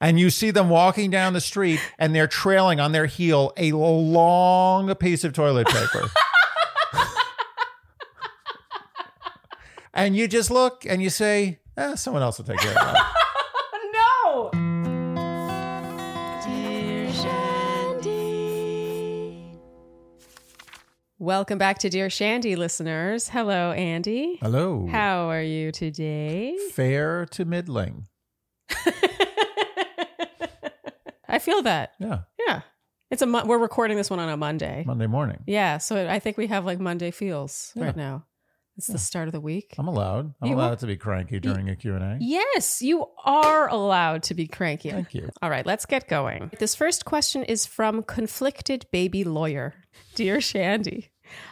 And you see them walking down the street and they're trailing on their heel a long piece of toilet paper. and you just look and you say, eh, someone else will take care of that. no. Dear Shandy. Welcome back to Dear Shandy listeners. Hello, Andy. Hello. How are you today? Fair to middling. Feel that. Yeah. Yeah. It's a we're recording this one on a Monday. Monday morning. Yeah, so I think we have like Monday feels Yeah. right now. It's the start of the week. I'm allowed. I'm You allowed are- to be cranky during a Q&A. Yes, you are allowed to be cranky. Thank you. All right, let's get going. This first question is from Conflicted Baby Lawyer. Dear Shandy,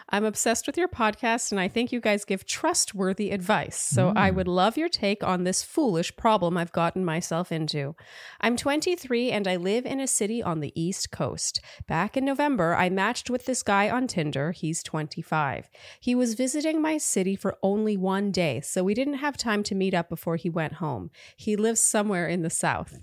I'm obsessed with your podcast and I think you guys give trustworthy advice. So mm. I would love your take on this foolish problem I've gotten myself into. I'm 23 and I live in a city on the East Coast. Back in November, I matched with this guy on Tinder. He's 25. He was visiting my city for only one day, so we didn't have time to meet up before he went home. He lives somewhere in the South.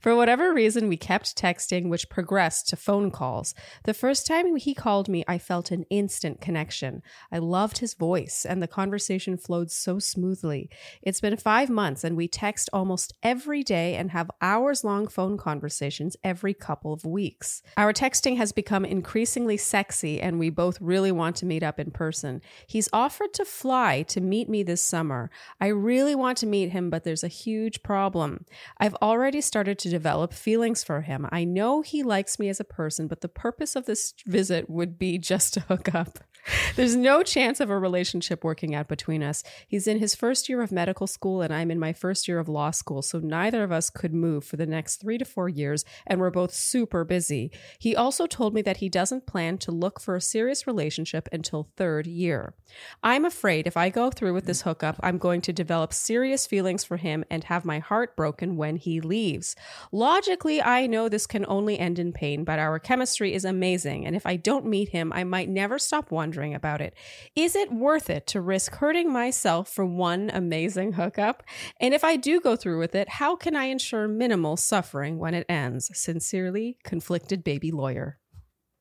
For whatever reason, we kept texting, which progressed to phone calls. The first time he called me, I felt an instant connection. I loved his voice, and the conversation flowed so smoothly. It's been five months, and we text almost every day and have hours long phone conversations every couple of weeks. Our texting has become increasingly sexy, and we both really want to meet up in person. He's offered to fly to meet me this summer. I really want to meet him, but there's a huge problem. I've already started to develop feelings for him. I know he likes me as a person, but the purpose of this visit would be just to hook up. There's no chance of a relationship working out between us. He's in his first year of medical school, and I'm in my first year of law school, so neither of us could move for the next three to four years, and we're both super busy. He also told me that he doesn't plan to look for a serious relationship until third year. I'm afraid if I go through with this hookup, I'm going to develop serious feelings for him and have my heart broken when he leaves. Logically, I know this can only end in pain, but our chemistry is amazing, and if I don't meet him, I might never stop wondering about it. Is it worth it to risk hurting myself for one amazing hookup? And if I do go through with it, how can I ensure minimal suffering when it ends? Sincerely, conflicted baby lawyer.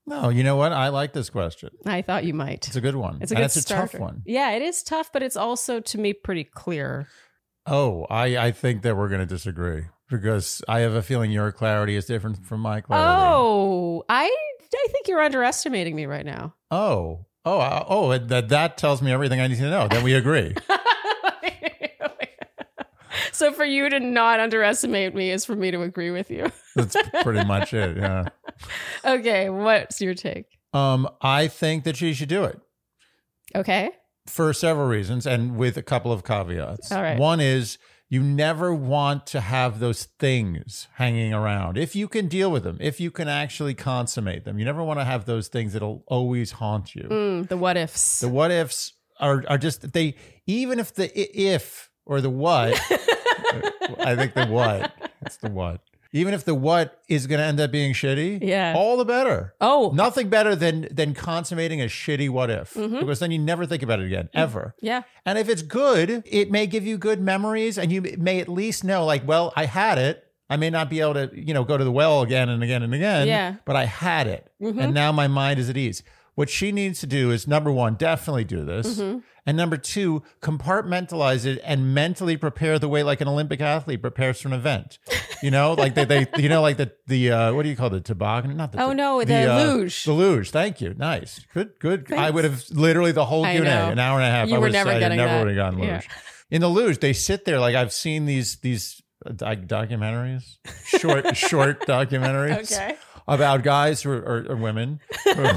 No, you know what? I like this question. I thought you might. It's a good one. It's a and good it's a tough one. Yeah, it is tough, but it's also to me pretty clear. Oh, I, I think that we're going to disagree because I have a feeling your clarity is different from my clarity. Oh, I I think you're underestimating me right now. Oh, oh, uh, oh, that that tells me everything I need to know. Then we agree. so for you to not underestimate me is for me to agree with you. That's pretty much it. Yeah. okay, what's your take? Um, I think that she should do it Okay. for several reasons and with a couple of caveats. All right. One is you never want to have those things hanging around. If you can deal with them, if you can actually consummate them, you never want to have those things that'll always haunt you. Mm, the what ifs. The what ifs are are just they even if the if or the what I think the what it's the what even if the what is going to end up being shitty Yeah. all the better oh, nothing better than than consummating a shitty what if Mm-hmm. because then you never think about it again mm. ever yeah. and if it's good it may give you good memories and you may at least know like well I had it I may not be able to, you know, go to the well again and again and again. Yeah. But I had it. Mm-hmm. And now my mind is at ease. What she needs to do is number one, definitely do this. Mm-hmm. And number two, compartmentalize it and mentally prepare the way like an Olympic athlete prepares for an event. You know, like they, they you know, like the the uh, what do you call the Toboggan? Not the Oh, no, the uh, luge. The luge. Thank you. Nice. Good. Good. I would have literally the whole I Q and A, know. an hour and a half. You I were would never said I never would have gotten luge. Yeah. In the luge, they sit there like I've seen these these uh, doc- documentaries, short short documentaries Okay. about guys who are, or, or women. sorry,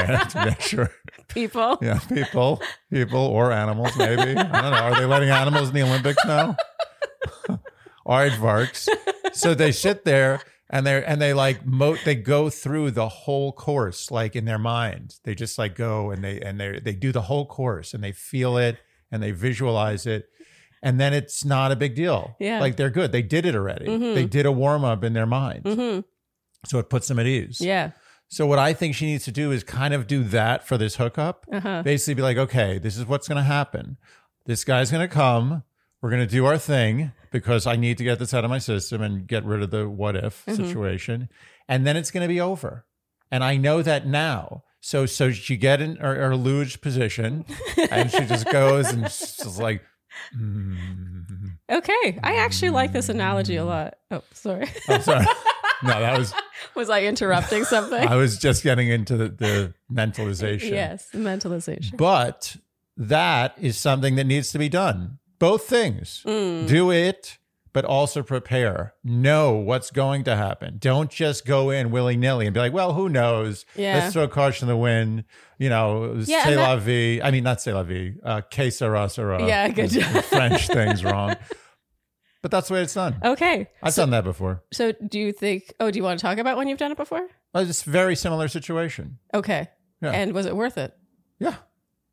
I have to make sure. People. Yeah, people, people or animals, maybe. I don't know. Are they letting animals in the Olympics now? Aardvarks. So they sit there and they're and they like mo they go through the whole course like in their mind. They just like go and they and they they do the whole course and they feel it and they visualize it. And then it's not a big deal. Yeah. Mm-hmm. Like they're good. They did it already. They did a warm up in their mind. So it puts them at ease. Yeah. So what I think she needs to do is kind of do that for this hookup. Uh-huh. Basically, be like, okay, this is what's going to happen. This guy's going to come. We're going to do our thing because I need to get this out of my system and get rid of the what if Mm-hmm. situation. And then it's going to be over. And I know that now. So so she get in her, her luge position and she just goes and she's just like, mm. Okay. I actually like this analogy a lot. Oh, sorry. I'm sorry. No, that was Was I interrupting something? I was just getting into the, the mentalization. yes, mentalization. But that is something that needs to be done. Both things. Mm. Do it, but also prepare. Know what's going to happen. Don't just go in willy nilly and be like, well, who knows? Yeah. Let's throw caution to the wind. You know, Yeah, say and la vie. I mean, not say la vie. Uh, que sera, sera. Yeah, good job. French thing's wrong. But that's the way it's done. Okay. I've done that before. So do you think, oh, do you want to talk about when you've done it before? It's a very similar situation. Okay. Yeah. And was it worth it? Yeah.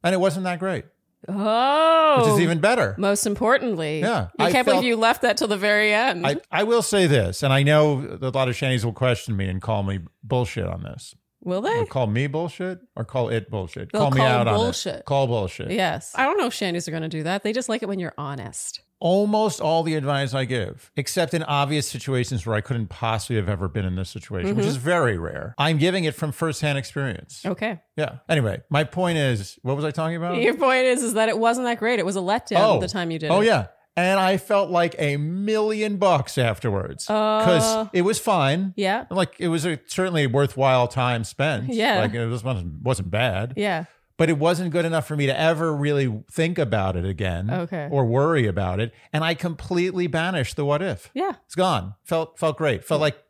And it wasn't that great, Oh. which is even better. Most importantly. Yeah, I can't felt- believe you left that till the very end. I, I will say this, and I know a lot of Shandies will question me and call me bullshit on this. Will they? Call me bullshit or call it bullshit? They'll call me call out on bullshit. it. Call bullshit. Yes. I don't know if shandies are going to do that. They just like it when you're honest. Almost all the advice I give, except in obvious situations where I couldn't possibly have ever been in this situation, which Mm-hmm. is very rare. I'm giving it from firsthand experience. Okay. Yeah. Anyway, my point is, what was I talking about? Your point is, is that it wasn't that great. It was a letdown the time you did oh, it. yeah. And I felt like a million bucks afterwards because Uh. it was fine. Yeah. Like it was a certainly a worthwhile time spent. Yeah. Like it was, wasn't bad. Yeah. But it wasn't good enough for me to ever really think about it again. Okay. Or worry about it. And I completely banished the what if. Yeah. It's gone. Felt felt great. Felt like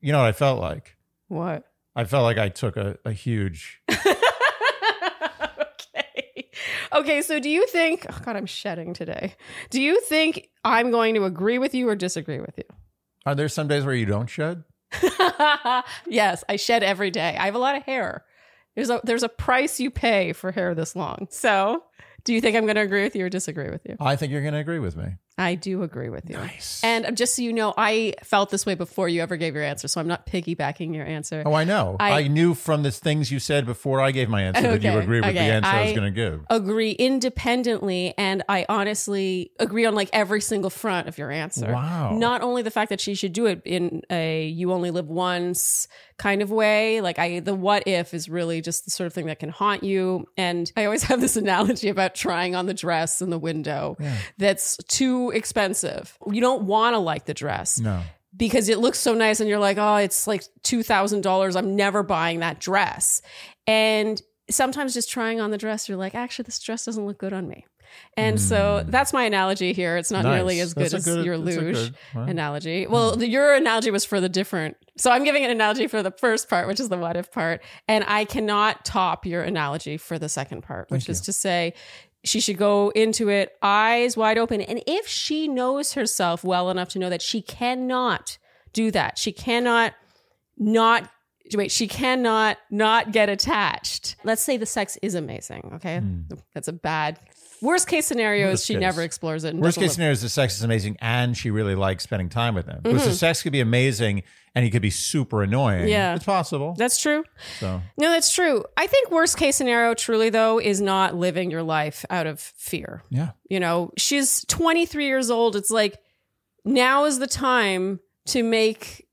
you know what I felt like? What? I felt like I took a, a huge okay. Okay. So do you think, oh God, I'm shedding today. Do you think I'm going to agree with you or disagree with you? Are there some days where you don't shed? yes, I shed every day. I have a lot of hair. There's a there's a price you pay for hair this long. So, do you think I'm going to agree with you or disagree with you? I think you're gonna agree with me. I do agree with you. Nice. And um, just so you know, I felt this way before you ever gave your answer, so I'm not piggybacking your answer. Oh, I know. I, I- knew from the things you said before I gave my answer that you agree with the answer I, was going to give. Agree independently, and I honestly agree on like every single front of your answer. Wow. Not only the fact that she should do it in a "you only live once" kind of way, like I the "what if" is really just the sort of thing that can haunt you. And I always have this analogy about trying on the dress in the window that's too expensive. You don't want to like the dress No. because it looks so nice and you're like, oh, it's like $2,000. I'm never buying that dress. And sometimes just trying on the dress, you're like, actually, this dress doesn't look good on me. And so that's my analogy here. It's not Hmm. Nice. nearly as good That's as good- your luge good- analogy. Well, the- your analogy was for the different. So I'm giving an analogy for the first part, which is the what if part. And I cannot top your analogy for the second part, which is to say, she should go into it eyes wide open. And if she knows herself well enough to know that she cannot do that, she cannot not wait, she cannot not get attached. Let's say the sex is amazing. Okay. Hmm. That's a bad worst case scenario is Hmm. She case. never explores it. Worst case live- scenario is the sex is amazing and she really likes spending time with him. Because the sex could be amazing and he could be super annoying. Mm-hmm. Yeah. It's possible. That's true. so No, that's true. I think worst case scenario truly though is not living your life out of fear. yeah. You know, she's 23 years old. It's like now is the time to make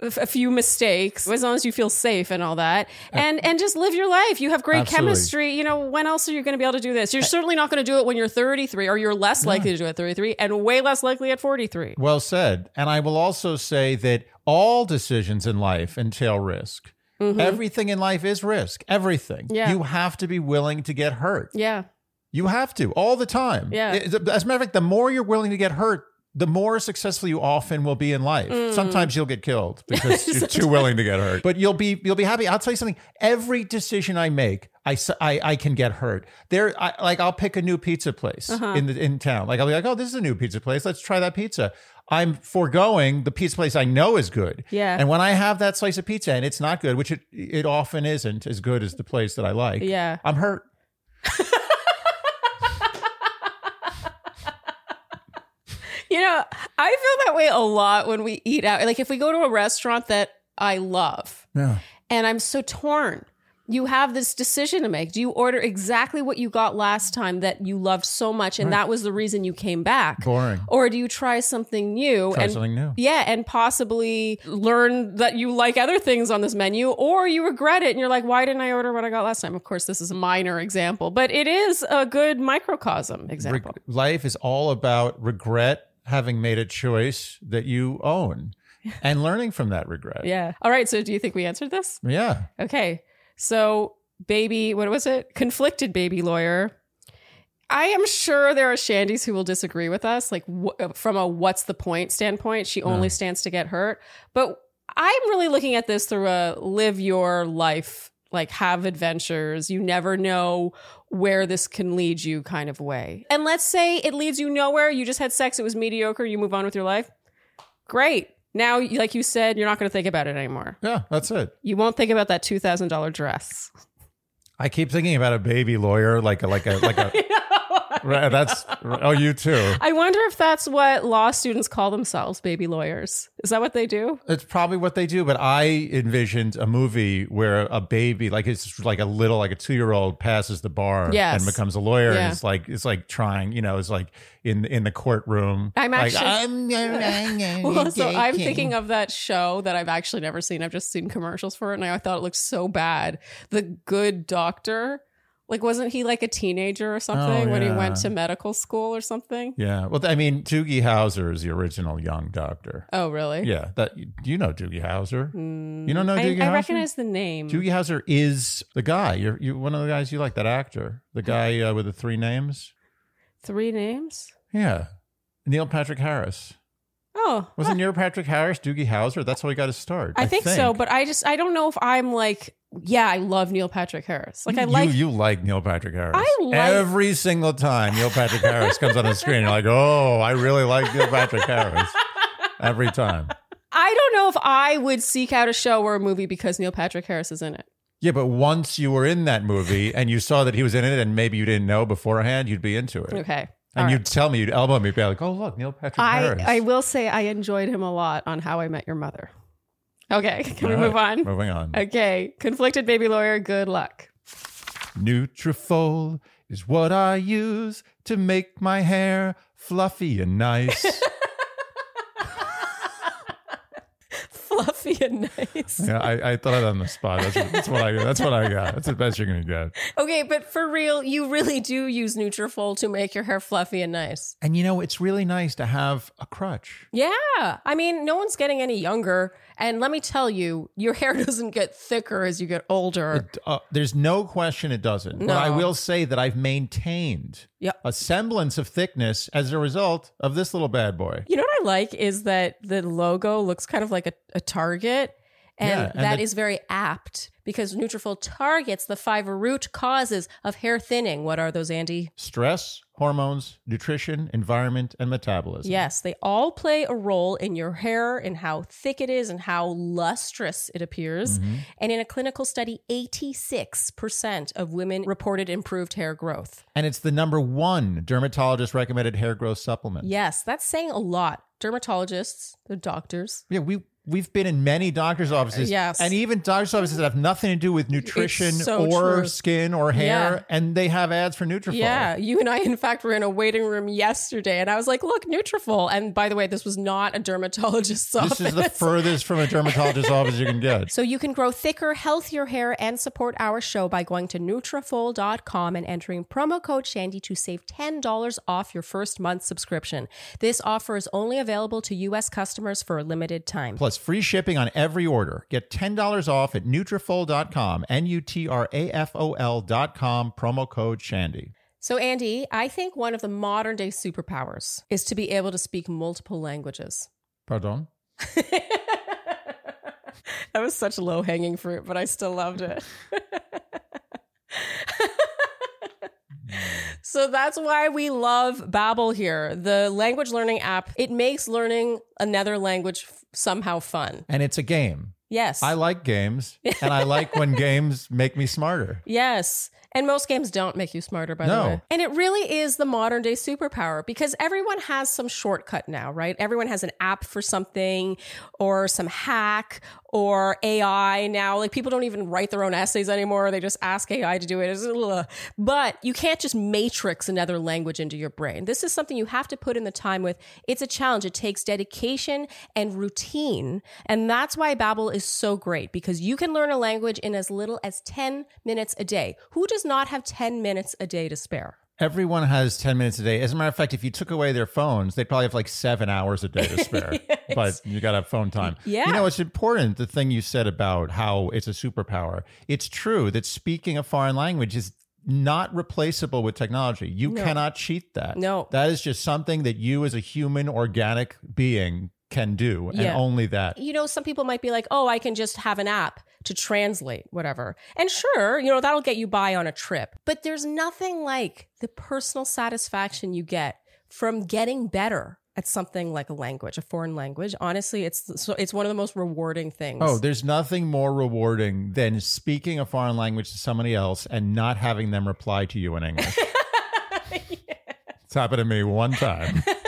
a few mistakes as long as you feel safe and all that and and just live your life you have great Absolutely. chemistry you know when else are you going to be able to do this you're certainly not going to do it when you're 33 or you're less likely to do it at 33 and way less likely at 43 Well said. And I will also say that all decisions in life entail risk. Everything in life is risk. Everything. Mm-hmm. Yeah. You have to be willing to get hurt. yeah You have to all the time. Yeah. As a matter of fact, the more you're willing to get hurt, the more successful you often will be in life. Mm. Sometimes you'll get killed because you're too willing to get hurt. But you'll be you'll be happy. I'll tell you something. Every decision I make, I I can get hurt. There, I, like I'll pick a new pizza place Uh-huh. in the in town. Like I'll be like, oh, this is a new pizza place. Let's try that pizza. I'm foregoing the pizza place I know is good. Yeah. And when I have that slice of pizza and it's not good, which it it often isn't as good as the place that I like. Yeah. I'm hurt. You know, I feel that way a lot when we eat out. Like if we go to a restaurant that I love Yeah. and I'm so torn you have this decision to make. Do you order exactly what you got last time that you loved so much and that was the reason you came back? Boring. Or do you try something new Try and something new. yeah, and possibly learn that you like other things on this menu, or you regret it and you're like, why didn't I order what I got last time? Of course, this is a minor example, but it is a good microcosm example. life is all about regret having made a choice that you own and learning from that regret. yeah. All right. So do you think we answered this? Yeah. Okay. So, baby, what was it? Conflicted baby lawyer. I am sure there are shandies who will disagree with us, like from a what's the point standpoint. She only stands to get hurt. But I'm really looking at this through a live your life, like have adventures. You never know where this can lead you kind of way. And let's say it leads you nowhere. You just had sex, it was mediocre, you move on with your life. Great. Now, like you said, you're not going to think about it anymore. Yeah, that's it. You won't think about that $2,000 dress. I keep thinking about a baby lawyer, like a like a like a. right, that's oh, you too. I wonder if that's what law students call themselves, baby lawyers. Is that what they do? It's probably what they do, but I envisioned a movie where a baby, like it's like a little, like a two year old, passes the bar Yes. and becomes a lawyer, Yeah. and it's like it's like trying, you know, it's like in in the courtroom. I'm like, actually- I'm, Well, so I'm thinking of that show that I've actually never seen. I've just seen commercials for it, and I thought it looked so bad. The Good Doctor. Like, wasn't he like a teenager or something Oh, when he went to medical school or something? Yeah, well, I mean, Doogie Howser is the original young doctor. Oh, really? Yeah, that you know Doogie Howser. You don't know I, Doogie I Howser? recognize the name. Doogie Howser is the guy. You're you one of the guys you like. That actor, the guy uh, with the three names. Three names? Yeah, Neil Patrick Harris. Oh, Wasn't Neil Patrick Harris Doogie Howser? That's how he got his start. I, think, so, but I just I don't know if I'm like, yeah, I love Neil Patrick Harris. Like I you, like you like Neil Patrick Harris. I like- every single time Neil Patrick Harris comes on the screen. You're like, oh, I really like Neil Patrick Harris. Every time. I don't know if I would seek out a show or a movie because Neil Patrick Harris is in it. Yeah, but once you were in that movie and you saw that he was in it, and maybe you didn't know beforehand, you'd be into it. Okay. And you'd tell me, you'd elbow me, be like, "Oh, look, Neil Patrick Harris." I I will say I enjoyed him a lot on How I Met Your Mother. Okay, can we All right, move on? Moving on. Okay, conflicted baby lawyer, good luck. Nutrafol is what I use to make my hair fluffy and nice. Fluffy and nice. yeah, I, I thought on the spot. That's, that's what I. That's what I got. That's the best you're gonna get. Okay, but for real, you really do use Nutrafol to make your hair fluffy and nice. And you know, it's really nice to have a crutch. Yeah. I mean, no one's getting any younger. And let me tell you, your hair doesn't get thicker as you get older. Uh, there's no question it doesn't. But I will say that I've maintained Yeah. a semblance of thickness as a result of this little bad boy. You know what I like is that the logo looks kind of like a, a target. And, Yeah, and that the- is very apt because Nutrafol targets the five root causes of hair thinning. What are those, Andy? Stress, hormones, nutrition, environment, and metabolism. Yes, they all play a role in your hair and how thick it is and how lustrous it appears. Mm-hmm. And in a clinical study, 86% of women reported improved hair growth. And it's the number one dermatologist recommended hair growth supplement. Yes, that's saying a lot. Dermatologists, the doctors. Yeah, we we've been in many doctors' offices, Yes. and even doctors' offices that have nothing to do with nutrition so or true. skin or hair, Yeah. and they have ads for Nutrafol. Yeah, you and I, in fact, were in a waiting room yesterday, and I was like, "Look, Nutrafol." And by the way, this was not a dermatologist's office. This is the furthest from a dermatologist's office you can get. So you can grow thicker, healthier hair and support our show by going to Nutrafol.com and entering promo code Shandy to save $10 off your first month subscription. This offer is only available to U.S. customers for a limited time. Plus free shipping on every order. Get $10 off at Nutrafol.com, N-U-T-R-A-F-O-L dot com, promo code Shandy. So, Andy, I think one of the modern day superpowers is to be able to speak multiple languages. Pardon? That was such low hanging fruit, but I still loved it. so that's why we love Babbel here. The language learning app, it makes learning another language f- somehow fun. And it's a game. Yes. I like games, and I like when games make me smarter. Yes. And most games don't make you smarter, by No. the way. And it really is the modern day superpower because everyone has some shortcut now, right? Everyone has an app for something or some hack or AI now. Like people don't even write their own essays anymore. They just ask AI to do it. But you can't just matrix another language into your brain. This is something you have to put in the time with. It's a challenge. It takes dedication and routine. And that's why Babbel is so great because you can learn a language in as little as 10 minutes a day. Who does not have 10 minutes a day to spare? Everyone has 10 minutes a day. As a matter of fact, if you took away their phones, they'd probably have like seven hours a day to spare. yes. But you got to have phone time. Yeah. You know, it's important, the thing you said about how it's a superpower. It's true that speaking a foreign language is not replaceable with technology. You no. cannot cheat that. No. That is just something that you as a human organic being can do and yeah. only that. You know, some people might be like, "Oh, I can just have an app to translate whatever." And sure, you know, that'll get you by on a trip. But there's nothing like the personal satisfaction you get from getting better at something like a language, a foreign language. Honestly, it's so it's one of the most rewarding things. Oh, there's nothing more rewarding than speaking a foreign language to somebody else and not having them reply to you in English. yeah. It's happened to me one time.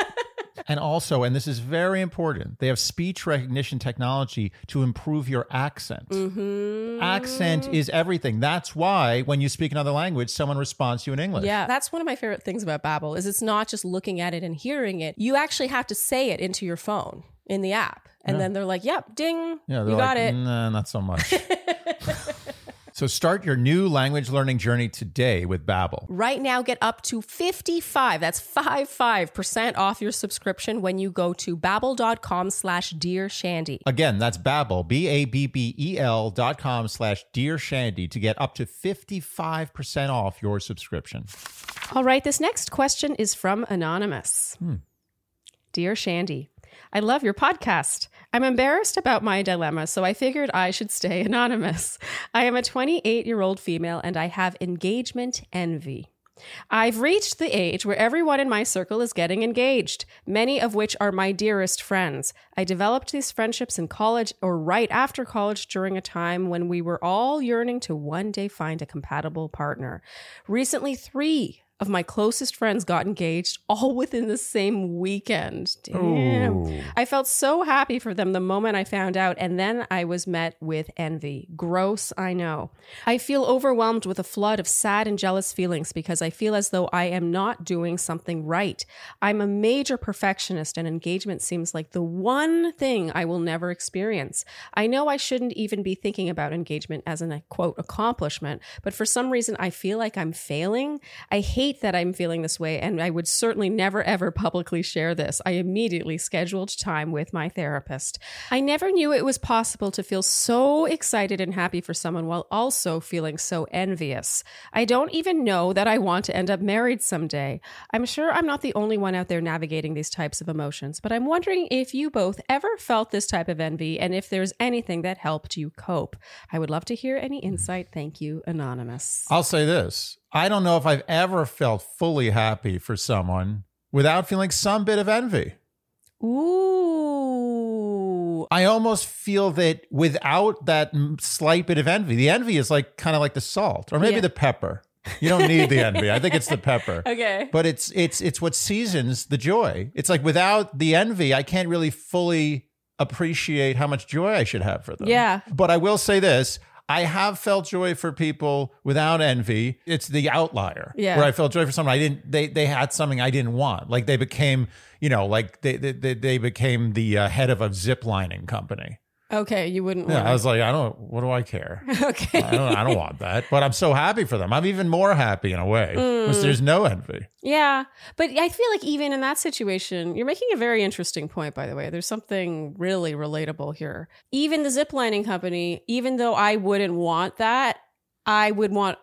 And also, and this is very important, they have speech recognition technology to improve your accent. Mm-hmm. Accent is everything. That's why when you speak another language, someone responds to you in English. Yeah, that's one of my favorite things about Babbel is it's not just looking at it and hearing it. You actually have to say it into your phone in the app. And yeah. then they're like, yep, ding, yeah, you got like, it. Nah, not so much. So start your new language learning journey today with Babbel. Right now, get up to 55, that's 55% off your subscription when you go to babbel.com slash Dear Shandy. Again, that's Babbel, B-A-B-B-E-L dot com slash Dear Shandy to get up to 55% off your subscription. All right, this next question is from Anonymous. Hmm. Dear Shandy, I love your podcast. I'm embarrassed about my dilemma, so I figured I should stay anonymous. I am a 28 year old female and I have engagement envy. I've reached the age where everyone in my circle is getting engaged, many of which are my dearest friends. I developed these friendships in college or right after college during a time when we were all yearning to one day find a compatible partner. Recently, three of my closest friends got engaged all within the same weekend. Damn. Ooh. I felt so happy for them the moment I found out, and then I was met with envy. Gross, I know. I feel overwhelmed with a flood of sad and jealous feelings because I feel as though I am not doing something right. I'm a major perfectionist, and engagement seems like the one thing I will never experience. I know I shouldn't even be thinking about engagement as an quote accomplishment, but for some reason I feel like I'm failing. I hate hate that I'm feeling this way, and I would certainly never ever publicly share this. I immediately scheduled time with my therapist. I never knew it was possible to feel so excited and happy for someone while also feeling so envious. I don't even know that I want to end up married someday. I'm sure I'm not the only one out there navigating these types of emotions, but I'm wondering if you both ever felt this type of envy and if there's anything that helped you cope. I would love to hear any insight. Thank you, Anonymous. I'll say this I don't know if I've ever felt fully happy for someone without feeling some bit of envy. Ooh. I almost feel that without that slight bit of envy, the envy is like kind of like the salt or maybe yeah. the pepper. You don't need the envy. I think it's the pepper. Okay. But it's it's it's what seasons the joy. It's like without the envy, I can't really fully appreciate how much joy I should have for them. Yeah. But I will say this, I have felt joy for people without envy. It's the outlier. Yeah. Where I felt joy for someone I didn't they they had something I didn't want. Like they became, you know, like they they, they became the uh, head of a zip lining company. Okay, you wouldn't. Yeah, I was like, I don't. What do I care? okay, I don't. I don't want that. But I'm so happy for them. I'm even more happy in a way because mm. there's no envy. Yeah, but I feel like even in that situation, you're making a very interesting point. By the way, there's something really relatable here. Even the ziplining company, even though I wouldn't want that, I would want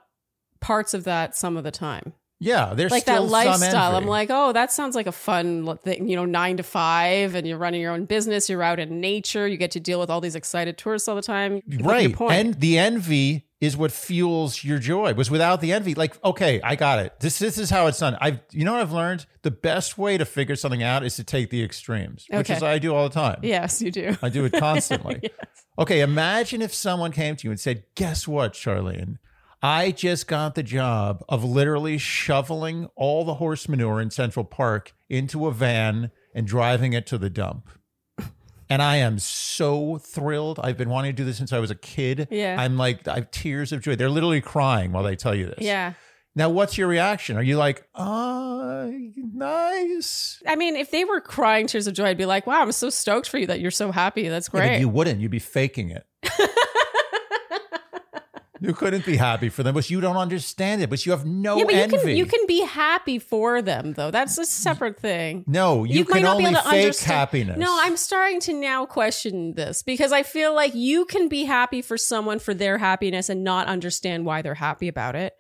parts of that some of the time. Yeah, there's like that lifestyle. I'm like, oh, that sounds like a fun thing. You know, nine to five, and you're running your own business. You're out in nature. You get to deal with all these excited tourists all the time. Right, and the envy is what fuels your joy. Was without the envy, like, okay, I got it. This this is how it's done. I've you know, what I've learned the best way to figure something out is to take the extremes, okay. which is I do all the time. Yes, you do. I do it constantly. yes. Okay, imagine if someone came to you and said, "Guess what, Sharleen." I just got the job of literally shoveling all the horse manure in Central Park into a van and driving it to the dump. And I am so thrilled. I've been wanting to do this since I was a kid. Yeah. I'm like, I have tears of joy. They're literally crying while they tell you this. Yeah. Now, what's your reaction? Are you like, uh, nice? I mean, if they were crying tears of joy, I'd be like, wow, I'm so stoked for you that you're so happy. That's Yeah, but great. you wouldn't. You'd be faking it. you couldn't be happy for them, but you don't understand it. But you have no yeah, but you can you can be happy for them though. That's a separate thing. no, you, might can not be able to fake understand- happiness. No, I'm starting to now question this because I feel like you can be happy for someone for their happiness and not understand why they're happy about it.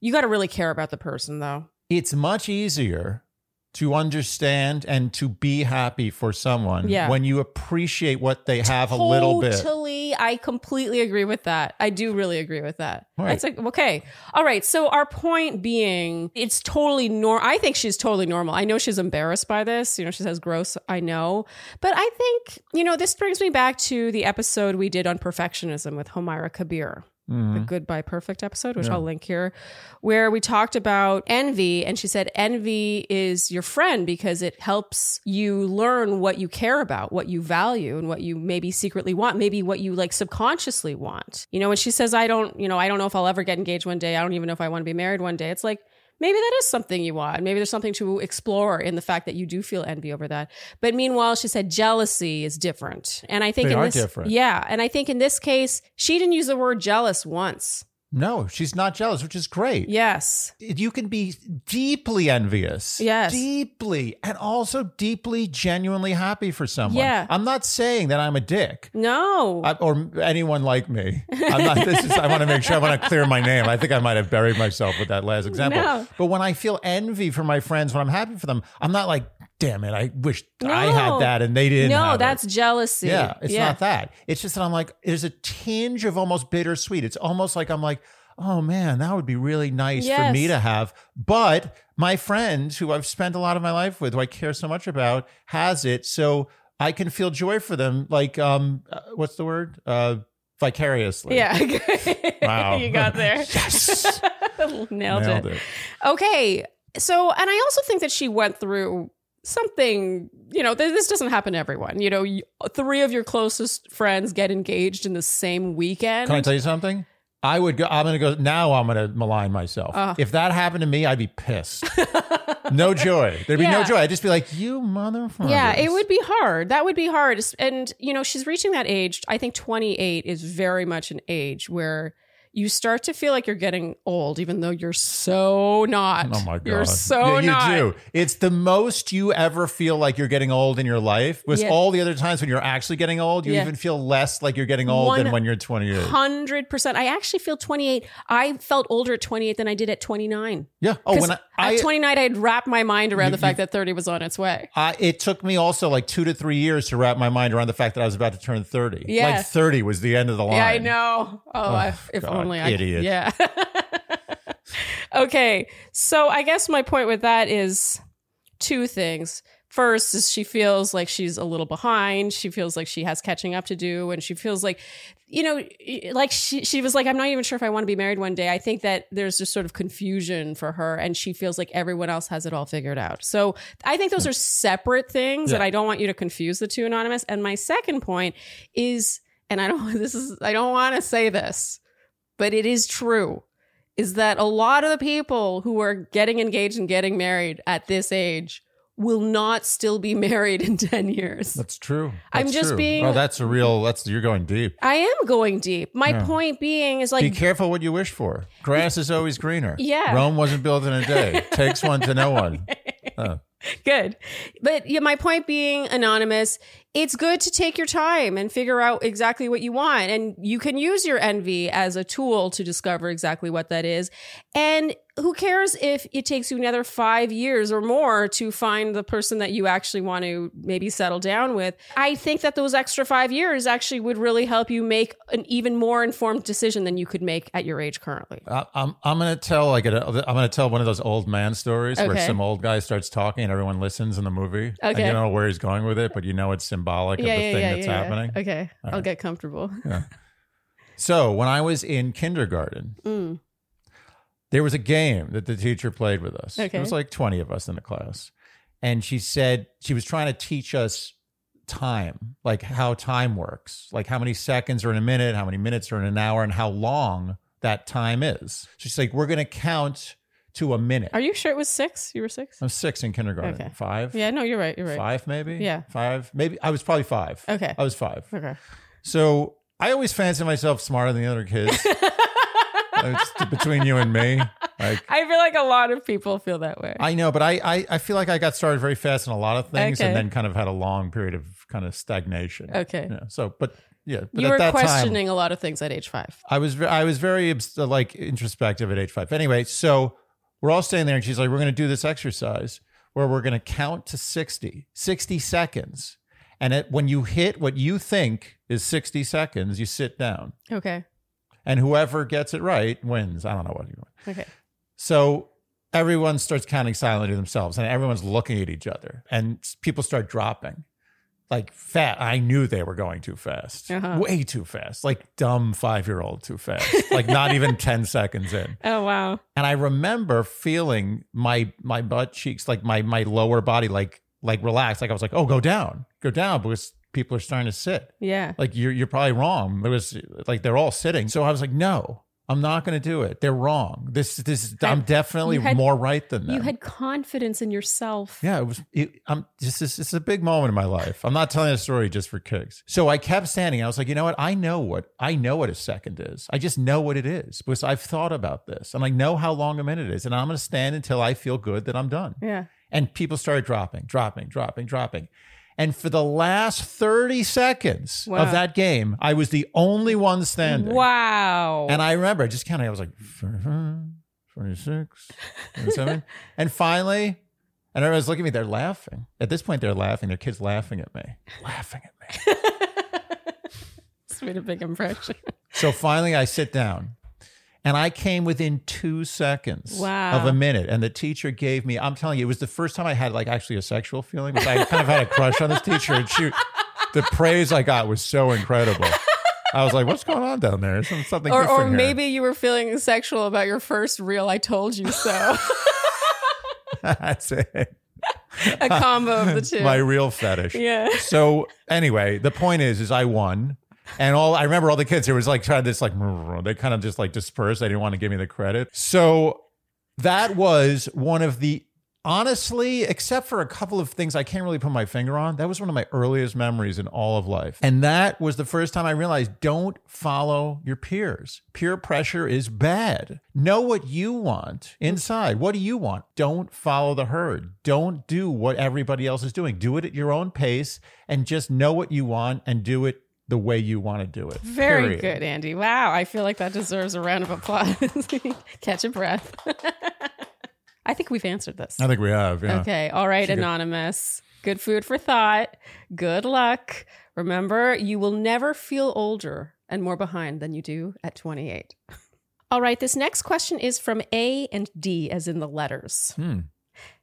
You got to really care about the person though. It's much easier to understand and to be happy for someone Yeah. when you appreciate what they have a little bit. Totally, I completely agree with that. I do really agree with that. Right. That's like okay. All right. So our point being, it's totally normal. I think she's totally normal. I know she's embarrassed by this. You know, she says gross. I know, but I think you know this brings me back to the episode we did on perfectionism with Homaira Kabir. Mm-hmm. The Goodbye Perfect episode, which I'll link here, where we talked about envy. And she said, envy is your friend because it helps you learn what you care about, what you value, and what you maybe secretly want, maybe what you like subconsciously want. You know, when she says, I don't, you know, I don't know if I'll ever get engaged one day. I don't even know if I want to be married one day. It's like, maybe that is something you want. Maybe there's something to explore in the fact that you do feel envy over that. But meanwhile, she said jealousy is different. And I think They in are this, different. yeah. And I think in this case, she didn't use the word jealous once. No, she's not jealous, which is great. Yes. You can be deeply envious. Yes. Deeply. And also deeply, genuinely happy for someone. Yeah. I'm not saying that I'm a dick. No. I, or anyone like me. I'm not. This is. I want to make sure. I want to clear my name. I think I might have buried myself with that last example. No. But when I feel envy for my friends, when I'm happy for them, I'm not like, damn it, I wish I had that and they didn't. no, have it." that's jealousy. Yeah, it's not that. It's just that I'm like, there's a tinge of almost bittersweet. It's almost like I'm like, oh man, that would be really nice for me to have. But my friend, who I've spent a lot of my life with, who I care so much about, has it. So I can feel joy for them. Like, um, uh, what's the word? Uh, vicariously. Yeah. Wow. you got there. Yes. Nailed, Nailed it. it. Okay. So, and I also think that she went through something, you know, th- this doesn't happen to everyone. You know, y- three of your closest friends get engaged in the same weekend. Can I tell you something? I would go. I'm going to go now. I'm going to malign myself. Uh. if that happened to me, I'd be pissed. no joy. There'd be no Yeah. joy. I'd just be like, you motherfucker. Yeah, it would be hard. That would be hard. And, you know, she's reaching that age. I think 28 is very much an age where you start to feel like you're getting old, even though you're so not. Oh my god! You're so Yeah, you not. do. It's the most you ever feel like you're getting old in your life. Was Yeah. all the other times when you're actually getting old, you Yeah. even feel less like you're getting old than when you're 28. Hundred percent. I actually feel 28. I felt older at 28 than I did at 29. Yeah. Oh, when I, I, at 29, I had wrapped my mind around You- the fact that 30 was on its way. I, it took me also like two to three years to wrap my mind around the fact that I was about to turn 30. Yeah. Like 30 was the end of the line. Yeah, I know. Oh, oh, if, if God, only I idiot. Yeah. okay. So I guess my point with that is two things. First is she feels like she's a little behind. She feels like she has catching up to do and she feels like you know like she she was like I'm not even sure if I want to be married one day. I think that there's just sort of confusion for her and she feels like everyone else has it all figured out. So I think those hmm. are separate things that Yeah. I don't want you to confuse the two anonymous. And my second point is and I don't this is I don't want to say this, but it is true is that a lot of the people who are getting engaged and getting married at this age will not still be married in 10 years. That's true. I'm just true. being- Oh, that's a real. That's you're going deep. I am going deep. My Yeah. point being is like Be careful what you wish for. Grass is always greener. Yeah. Rome wasn't built in a day. Takes one to know one. Oh. good. But yeah, my point being anonymous, it's good to take your time and figure out exactly what you want and you can use your envy as a tool to discover exactly what that is. And who cares if it takes you another 5 years or more to find the person that you actually want to maybe settle down with. I think that those extra 5 years actually would really help you make an even more informed decision than you could make at your age currently. I- I'm I'm gonna tell like a, I'm gonna tell one of those old man stories where some old guy starts talking and everyone listens in the movie. And Okay. you don't know where he's going with it, but you know it's symbolic of the thing that's happening. Okay, I'll get comfortable. So when I was in kindergarten, Mm. there was a game that the teacher played with us. Okay. There was like 20 of us in the class. And she said she was trying to teach us time, like how time works, like how many seconds are in a minute, how many minutes are in an hour, and how long that time is. She's like, we're going to count to a minute. Are you sure it was six? You were six? I'm six in kindergarten. Okay. Five? Yeah, no, you're right. You're right. Five, maybe? Yeah. Five? Maybe. I was probably five. Okay. I was five. Okay. So I always fancy myself smarter than the other kids. It's between you and me. Like, I feel like a lot of people feel that way. I know, but I, I, I feel like I got started very fast in a lot of things Okay. and then kind of had a long period of kind of stagnation. Okay. Yeah. So, but yeah. But you at were that time, questioning a lot of things at age five. I was I was very like introspective at age five. Anyway, so we're all standing there, and she's like, "We're going to do this exercise where we're going to count to 60, 60 seconds, and it, when you hit what you think is sixty seconds, you sit down, Okay. and whoever gets it right wins. I don't know what you want. Okay. So everyone starts counting silently to themselves, and everyone's looking at each other, and people start dropping. Like fat, I knew they were going too fast, Uh-huh. way too fast, like dumb five year old too fast, like not even 10 seconds in. Oh wow. And I remember feeling my my butt cheeks, like my my lower body, like like relaxed. Like I was like, oh, go down, go down, because people are starting to sit. Yeah. Like you're you're probably wrong. It was like they're all sitting. So I was like, no, I'm not going to do it. They're wrong. This this I'm definitely had- more right than them. You had confidence in yourself. Yeah, it was. It, I'm just. This, this is a big moment in my life. I'm not telling a story just for kicks. So I kept standing. I was like, you know what? I know what I know what a second is. I just know what it is because I've thought about this and I know how long a minute is. And I'm going to stand until I feel good that I'm done. Yeah. And people started dropping, dropping, dropping, dropping. And for the last 30 seconds Wow. of that game, I was the only one standing. Wow. And I remember I just counting. I was like, 26, 27. and finally, and everyone's looking at me. They're laughing. At this point, they're laughing. Their kids laughing at me, laughing at me. This made a big impression. so finally, I sit down. And I came within two seconds Wow. of a minute. And the teacher gave me, I'm telling you, it was the first time I had like actually a sexual feeling because I kind of had a crush on this teacher. And she, the praise I got was so incredible. I was like, what's going on down there? Some- Something or or maybe you were feeling sexual about your first real I told you so. That's it. a combo of the two. My real fetish. yeah. So anyway, the point is, is I won. And all I remember all the kids, it was like trying this like they kind of just like dispersed. They didn't want to give me the credit. So that was one of the honestly, except for a couple of things I can't really put my finger on, that was one of my earliest memories in all of life. And that was the first time I realized don't follow your peers. Peer pressure is bad. Know what you want inside. What do you want? Don't follow the herd. Don't do what everybody else is doing. Do it at your own pace and just know what you want and do it the way you want to do it. Very Period. good, Andy. Wow. I feel like that deserves a round of applause. Catch a breath. I think we've answered this. I think we have. Yeah. Okay. All right, Anonymous. Good food for thought. Good luck. Remember, you will never feel older and more behind than you do at 28. All right, this next question is from A and D, as in the letters. Hmm.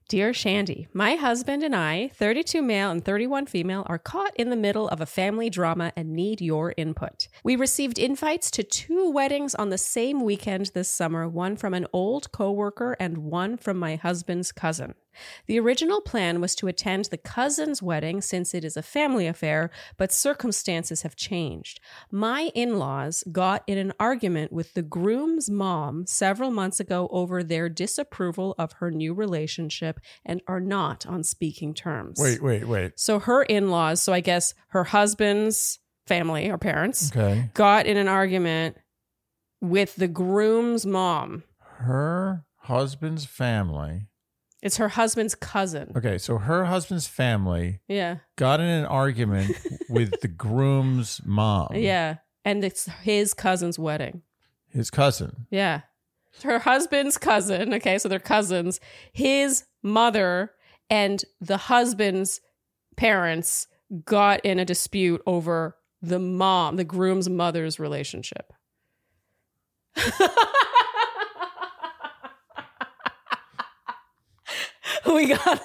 Dear Shandy, my husband and I, 32 male and 31 female, are caught in the middle of a family drama and need your input. We received invites to two weddings on the same weekend this summer, one from an old coworker and one from my husband's cousin. The original plan was to attend the cousin's wedding since it is a family affair, but circumstances have changed. My in laws got in an argument with the groom's mom several months ago over their disapproval of her new relationship and are not on speaking terms. Wait, wait, wait. So her in laws, so I guess her husband's family or parents, Okay. got in an argument with the groom's mom. Her husband's family. It's her husband's cousin. Okay, so her husband's family Yeah. got in an argument with the groom's mom. Yeah. And it's his cousin's wedding. His cousin. Yeah. Her husband's cousin. Okay. So they're cousins. His mother and the husband's parents got in a dispute over the mom, the groom's mother's relationship. we got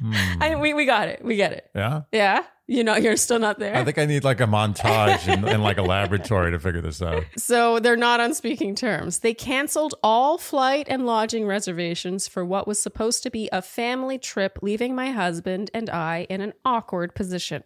hmm. I, we, we got it. We get it. Yeah. Yeah. You know, you're still not there. I think I need like a montage and, in like a laboratory to figure this out. So they're not on speaking terms. They canceled all flight and lodging reservations for what was supposed to be a family trip, leaving my husband and I in an awkward position.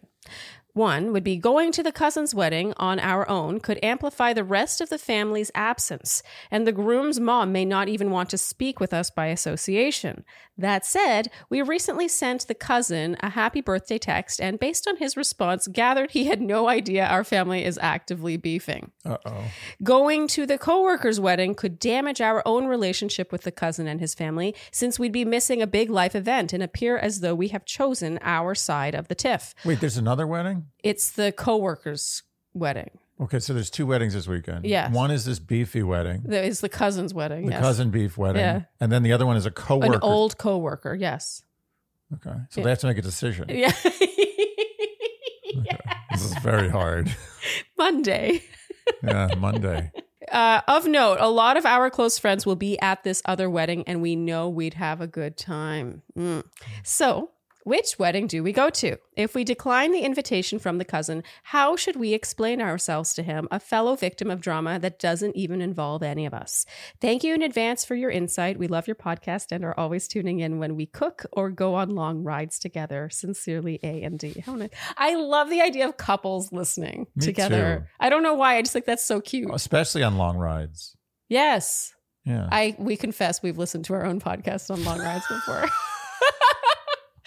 One would be going to the cousin's wedding on our own could amplify the rest of the family's absence, and the groom's mom may not even want to speak with us by association. That said, we recently sent the cousin a happy birthday text, and based on his response, gathered he had no idea our family is actively beefing. Uh oh. Going to the coworker's wedding could damage our own relationship with the cousin and his family, since we'd be missing a big life event and appear as though we have chosen our side of the tiff. Wait, there's another wedding? It's the coworker's wedding. Okay, so there's two weddings this weekend. Yeah. One is this beefy wedding, That is the cousin's wedding. the yes. cousin beef wedding. Yeah. And then the other one is a coworker. An old coworker. Yes. Okay. So they have to make a decision. Yeah. This is very hard. Monday. Yeah, Monday. Uh, of note, a lot of our close friends will be at this other wedding, and we know we'd have a good time. Mm. So, which wedding do we go to? If we decline the invitation from the cousin, how should we explain ourselves to him, a fellow victim of drama that doesn't even involve any of us? Thank you in advance for your insight. We love your podcast and are always tuning in when we cook or go on long rides together. Sincerely, A and D. How nice. I love the idea of couples listening Me together. too. I don't know why. I just think that's so cute. Especially on long rides. Yes. Yeah. I we confess we've listened to our own podcast on long rides before.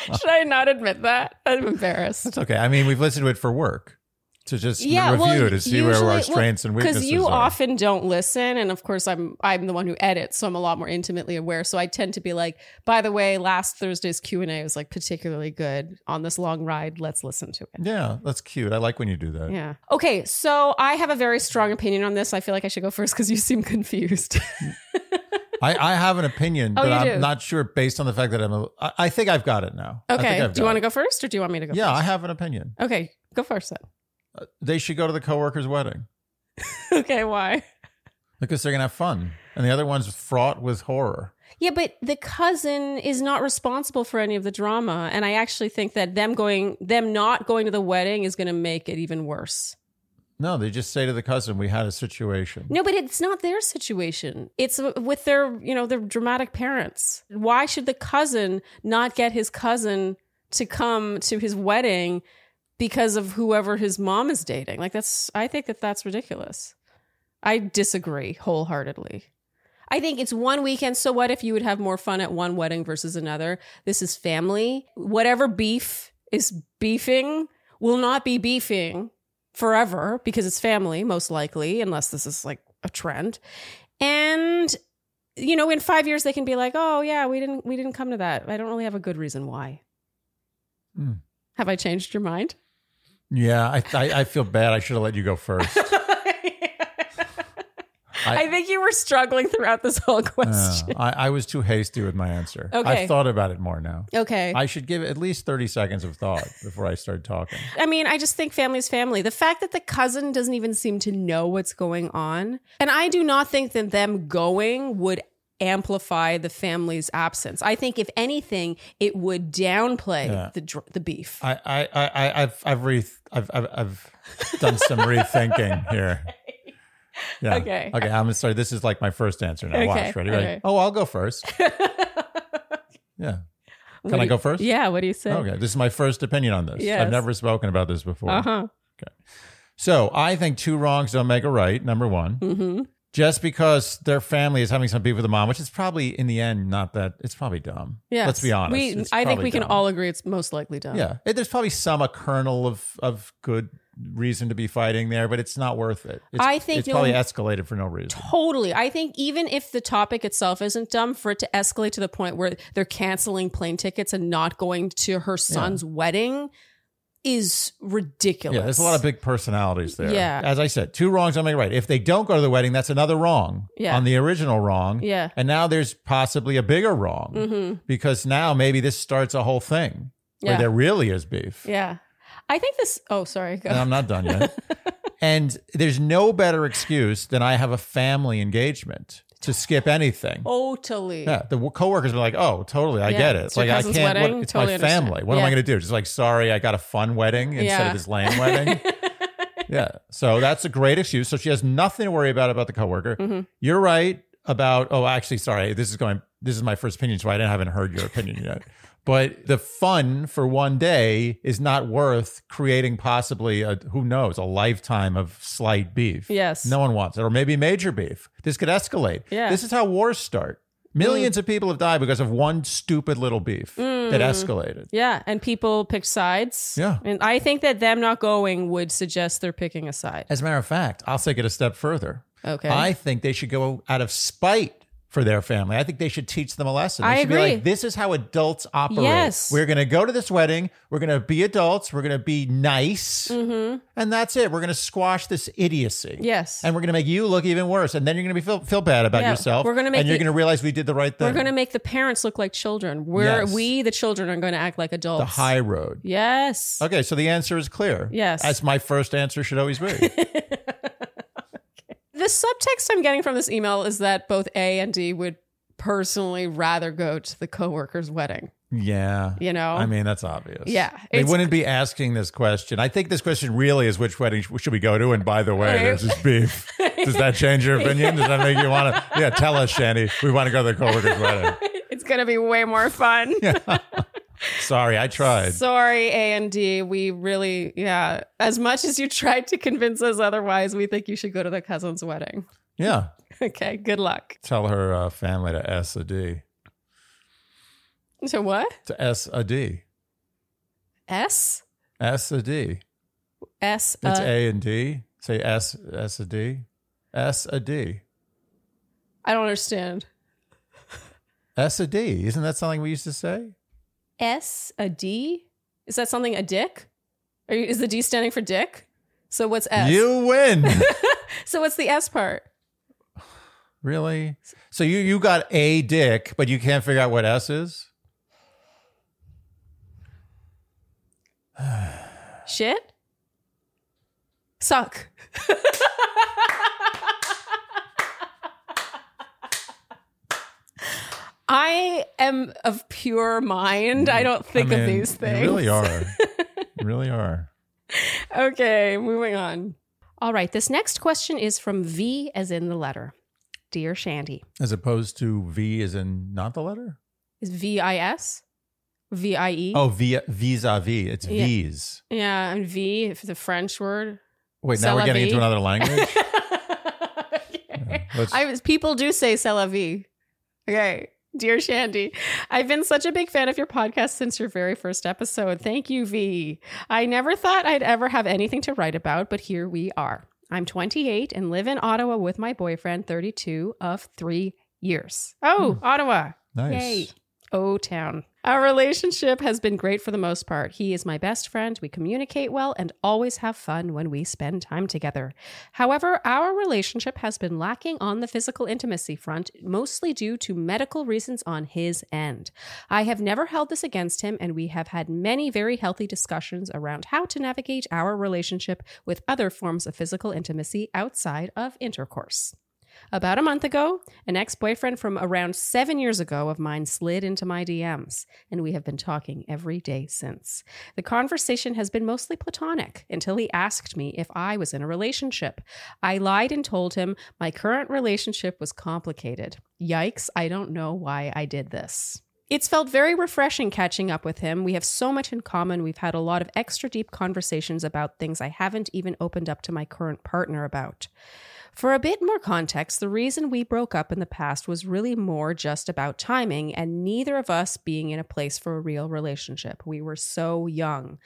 Should I not admit that? I'm embarrassed. That's okay. I mean, we've listened to it for work to just Yeah, review well, to see where usually- our well, strengths and weaknesses are. Because you are. often don't listen, and of course I'm I'm the one who edits, so I'm a lot more intimately aware. So I tend to be like, by the way, last Thursday's Q and A was like particularly good on this long ride. Let's listen to it. yeah, that's cute. I like when you do that. Yeah. Okay, so I have a very strong opinion on this. I feel like I should go first because you seem confused. I, I have an opinion, Oh, but I'm do? not sure based on the fact that I'm a. I, I think I've got it now. I think okay. Do you want to go first, or do you want me to go? Yeah, I have an opinion. Okay, go first then. Uh, they should go to the coworker's wedding okay, why? because they're gonna have fun, and the other one's fraught with horror. Yeah, but the cousin is not responsible for any of the drama, and I actually think that them going, them not going to the wedding is going to make it even worse. No, they just say to the cousin, "We had a situation." No, but it's not their situation. It's with their, you know, their dramatic parents. Why should the cousin not get his cousin to come to his wedding because of whoever his mom is dating? Like that's I think that that's ridiculous. I disagree wholeheartedly. I think it's one weekend. So what if you would have more fun at one wedding versus another? This is family. Whatever beef is beefing will not be beefing forever because it's family, most likely, unless this is like a trend. And you know, in five years they can be like, "Oh yeah, we didn't we didn't come to that. I don't really have a good reason why." Hmm. Have I changed your mind? Yeah, I, I I feel bad. I should have let you go first. I, think you were struggling throughout this whole Yeah, question. I, I was too hasty with my answer. Okay. I've thought about it more now. Okay. I should give it at least 30 seconds of thought before I start talking. I mean, I just think family's family. The fact that the cousin doesn't even seem to know what's going on, and I do not think that them going would amplify the family's absence. I think if anything, it would downplay Yeah. the the beef. I, I, I, I- I've, I've, re- I've, I've, I've done some rethinking here. Yeah. Okay. Okay. I'm gonna. This is like my first answer now. Okay, Watch. Ready? Ready? okay. Oh, I'll go first. Yeah. Can I you- go first? Yeah. What do you say? Okay. This is my first opinion on this. Yes. I've never spoken about this before. Uh huh. Okay. So I think two wrongs don't make a right. Number one. hmm Just because their family is having some beef with the mom, which is probably in the end not that. It's probably dumb. Yeah. Let's be honest. We, I think we can all agree it's most likely dumb. Yeah, It- there's probably some a kernel of of good reason to be fighting there, but it's not worth it. It's, I think it's probably escalated for no reason. Totally. I think even if the topic itself isn't dumb, for it to escalate to the point where they're canceling plane tickets and not going to her son's wedding is ridiculous. Yeah, there's a lot of big personalities there. Yeah. as I said, two wrongs don't make a right. If they don't go to the wedding, that's another wrong Yeah. on the original wrong. Yeah. and now there's possibly a bigger wrong hmm because now maybe this starts a whole thing where there really is beef. Yeah. I think this. Oh, sorry. Go. I'm not done yet. and there's no better excuse than I have a family engagement. to skip anything. Totally. Yeah, the coworkers were like, "Oh, totally, I Yeah, get it." it's It's like I can't. wedding, What, it's totally my understand. family. What am I going to do? Just like, sorry, I got a fun wedding instead Yeah. of this lame wedding. yeah, so that's a great excuse. So she has nothing to worry about about the coworker. Mm-hmm. You're right about. Oh, actually, sorry. This is going. This is my first opinion, so I haven't heard your opinion yet. But the fun for one day is not worth creating possibly a who knows a lifetime of slight beef. Yes. no one wants it, or maybe major beef. This could escalate. Yeah. this is how wars start. Millions of people have died because of one stupid little beef that mm. escalated. Yeah, and people picked sides. Yeah. And I think that them not going would suggest they're picking a side. As a matter of fact, I'll take it a step further. Okay. I think they should go out of spite for their family. I think they should teach them a lesson. They I should be agree. like, this is how adults operate. Yes. We're going to go to this wedding. We're going to be adults. We're going to be nice. And that's it. We're going to squash this idiocy. Mm-hmm. Yes. And we're going to make you look even worse. And then you're going to be feel, feel bad about Yeah. yourself. We're gonna make and you're going to realize we did the right thing. We're going to make the parents look like children. We're Yes. we the children are going to act like adults. the high road. Yes. Okay, so the answer is clear. Yes. As my first answer should always be. The subtext I'm getting from this email is that both A and D would personally rather go to the coworker's wedding. yeah. You know? I mean, that's obvious. Yeah, They wouldn't be asking this question. I think this question really is which wedding should we go to? And by the way, Right. there's this beef. Does that change your opinion? Does that make you want to? Yeah, tell us, Shandy. We want to go to the coworker's wedding. It's going to be way more fun. Sorry, I tried. Sorry, A and D. We really, yeah. As much as you tried to convince us otherwise, we think you should go to the cousin's wedding. Yeah. Okay, good luck. Tell her uh, family to S a D. To what? To S a D. S? S a D. S? It's uh, A and D. Say S S a D. S a D. I don't understand. S a D. Isn't that something we used to say? S? A D? Is that something, a dick? Are you, is the D standing for dick? So what's S? You win. So what's the S part? really? So you you got a dick, but you can't figure out what S is? Shit? Suck. I am of pure mind. I mm. don't think I of these things. You really are. You really are. Okay, moving on. All right, this next question is from V as in the letter. Dear Shandy. As opposed to V as in not the letter? Is V I S? V I E? Oh, v, vis-a-vis. It's Yeah. V's. Yeah, and V, if the French word. Wait, now we're getting into another language? Okay. let's- I people do say c'est la vie. Okay. Dear Shandy, I've been such a big fan of your podcast since your very first episode. Thank you, V. I never thought I'd ever have anything to write about, but here we are. I'm 28 and live in Ottawa with my boyfriend, 32 of three years. Oh, hmm. Ottawa. nice. Yay. O Town. Our relationship has been great for the most part. He is my best friend. We communicate well and always have fun when we spend time together. However, our relationship has been lacking on the physical intimacy front, mostly due to medical reasons on his end. I have never held this against him, and we have had many very healthy discussions around how to navigate our relationship with other forms of physical intimacy outside of intercourse. About a month ago, an ex boyfriend from around seven years ago of mine slid into my DMs, and we have been talking every day since. The conversation has been mostly platonic until he asked me if I was in a relationship. I lied and told him my current relationship was complicated. Yikes, I don't know why I did this. It's felt very refreshing catching up with him. We have so much in common. We've had a lot of extra deep conversations about things I haven't even opened up to my current partner about. For a bit more context, the reason we broke up in the past was really more just about timing and neither of us being in a place for a real relationship. We were so young.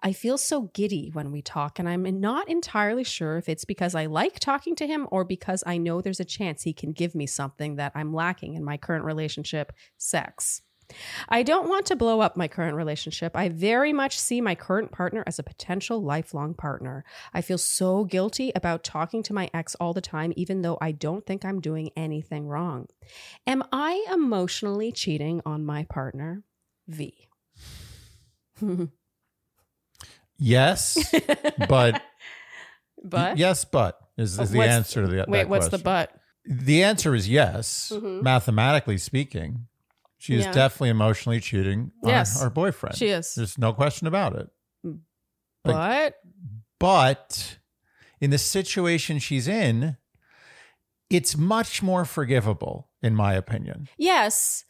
I feel so giddy when we talk, and I'm not entirely sure if it's because I like talking to him or because I know there's a chance he can give me something that I'm lacking in my current relationship sex. I don't want to blow up my current relationship. I very much see my current partner as a potential lifelong partner. I feel so guilty about talking to my ex all the time, even though I don't think I'm doing anything wrong. Am I emotionally cheating on my partner? V. Yes, but But yes, but is, is the What's- answer to the, wait, what's the but? The answer is yes, mm-hmm. mathematically speaking. She is Yeah. definitely emotionally cheating on Yes. her boyfriend. She is. There's no question about it. But But in the situation she's in, it's much more forgivable, in my opinion. yes,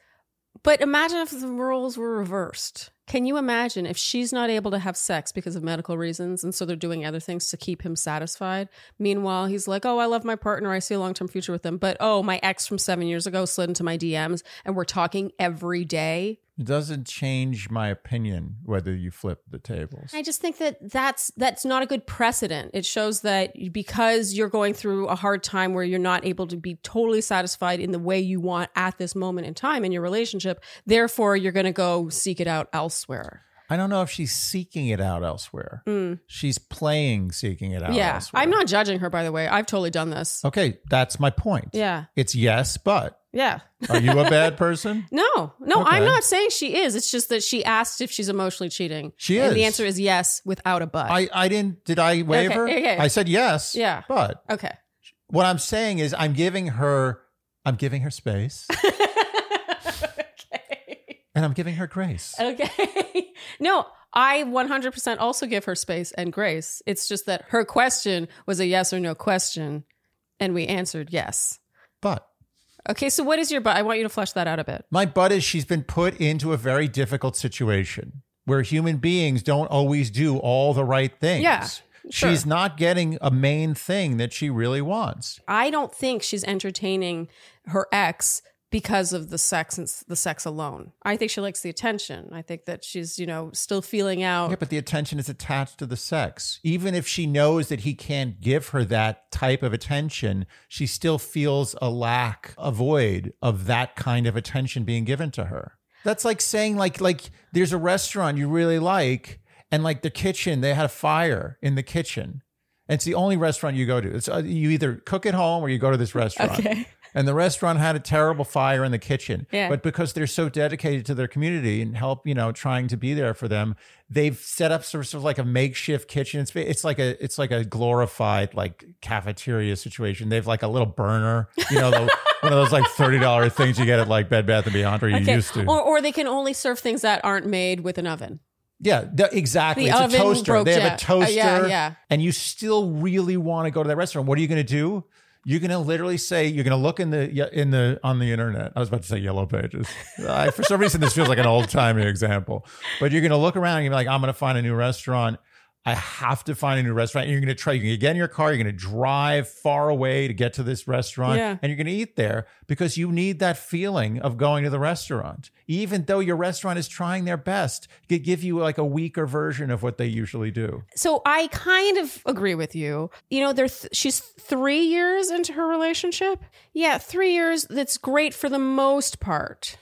but imagine if the roles were reversed. Can you imagine if she's not able to have sex because of medical reasons and so they're doing other things to keep him satisfied? Meanwhile, he's like, Oh, I love my partner. I see a long term future with them. But oh, my ex from seven years ago slid into my DMs and we're talking every day. It doesn't change my opinion whether you flip the tables. I just think that that's that's not a good precedent. It shows that because you're going through a hard time where you're not able to be totally satisfied in the way you want at this moment in time in your relationship, therefore you're going to go seek it out elsewhere. I don't know if she's seeking it out elsewhere. She's playing seeking it out Mm. yeah, elsewhere. I'm not judging her by the way. I've totally done this. Okay, that's my point. Yeah. It's yes, but Yeah. are you a bad person? No, no, I'm not saying she is. It's just that she asked if she's emotionally cheating. She And the is. answer is yes without a but. I, I didn't did I waver? okay. I said yes. Yeah. But okay. what I'm saying is I'm giving her I'm giving her space okay. and I'm giving her grace. Okay. no, I 100% also give her space and grace. It's just that her question was a yes or no question, and we answered yes. But Okay, so what is your butt? I want you to flesh that out a bit. my butt is she's been put into a very difficult situation where human beings don't always do all the right things. Yeah, sure. She's not getting a main thing that she really wants. I don't think she's entertaining her ex because of the sex and the sex alone. I think she likes the attention. I think that she's, you know, still feeling out. Yeah, but the attention is attached to the sex. Even if she knows that he can't give her that type of attention, she still feels a lack, a void of that kind of attention being given to her. That's like saying like like there's a restaurant you really like and like the kitchen they had a fire in the kitchen. And it's the only restaurant you go to. It's uh, you either cook at home or you go to this restaurant. Okay. And the restaurant had a terrible fire in the kitchen. Yeah. But because they're so dedicated to their community and help, you know, trying to be there for them, they've set up sort of like a makeshift kitchen. It's, it's like a it's like a glorified like cafeteria situation. They've like a little burner, you know, the, one of those like thirty dollar things you get at like Bed Bath and Beyond, or you Okay. used to. Or, or they can only serve things that aren't made with an oven. Yeah, exactly. The it's a toaster. broke they have down. a Uh, toaster. yeah, yeah. And you still really want to go to that restaurant. What are you going to do? You're going to literally say you're going to look in the in the on the internet. I was about to say yellow pages. I, for some reason, this feels like an old timey example. But you're going to look around and you're like, I'm going to find a new restaurant. I have to find a new restaurant. You're going to try. You're going to get in your car. You're going to drive far away to get to this restaurant, Yeah. and you're going to eat there because you need that feeling of going to the restaurant, even though your restaurant is trying their best to give you like a weaker version of what they usually do. So I kind of agree with you. You know, they're th- she's three years into her relationship. Yeah, three years. That's great for the most part.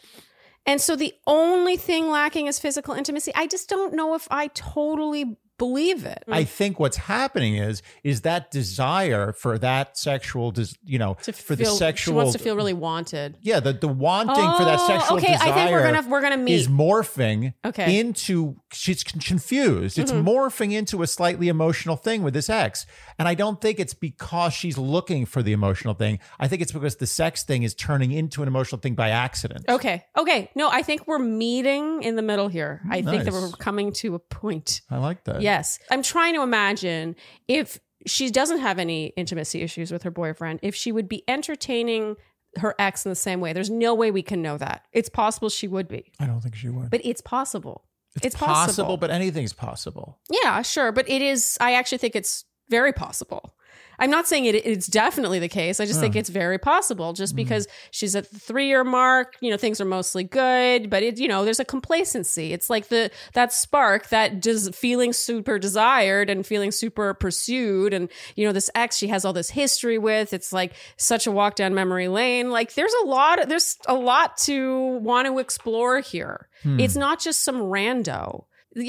And so the only thing lacking is physical intimacy. I just don't know if I totally believe it. I think what's happening is is that desire for that sexual, des- you know, to for feel, the sexual. she wants to feel really wanted. yeah, the the wanting for that Oh, sexual okay, desire. I think we're gonna we're gonna is morphing Okay. into she's confused. It's Mm-hmm. morphing into a slightly emotional thing with this ex. And I don't think it's because she's looking for the emotional thing. I think it's because the sex thing is turning into an emotional thing by accident. Okay. Okay. No, I think we're meeting in the middle here. I think that we're coming to a point. I like that. Yes. I'm trying to imagine if she doesn't have any intimacy issues with her boyfriend, if she would be entertaining her ex in the same way. There's no way we can know that. It's possible she would be, I don't think she would. but it's possible. It's, possible, possible. but anything's possible. Yeah, sure. But it is, I actually think it's very possible. I'm not saying it, it's definitely the case. I just think it's very possible just hmm. because she's at the three year mark, you know, things are mostly good, but it, you know, there's a complacency. It's like the, that spark that just feeling super desired and feeling super pursued. And, you know, this ex she has all this history with, it's like such a walk down memory lane. Like there's a lot, there's a lot to want to explore here. Hmm. It's not just some rando.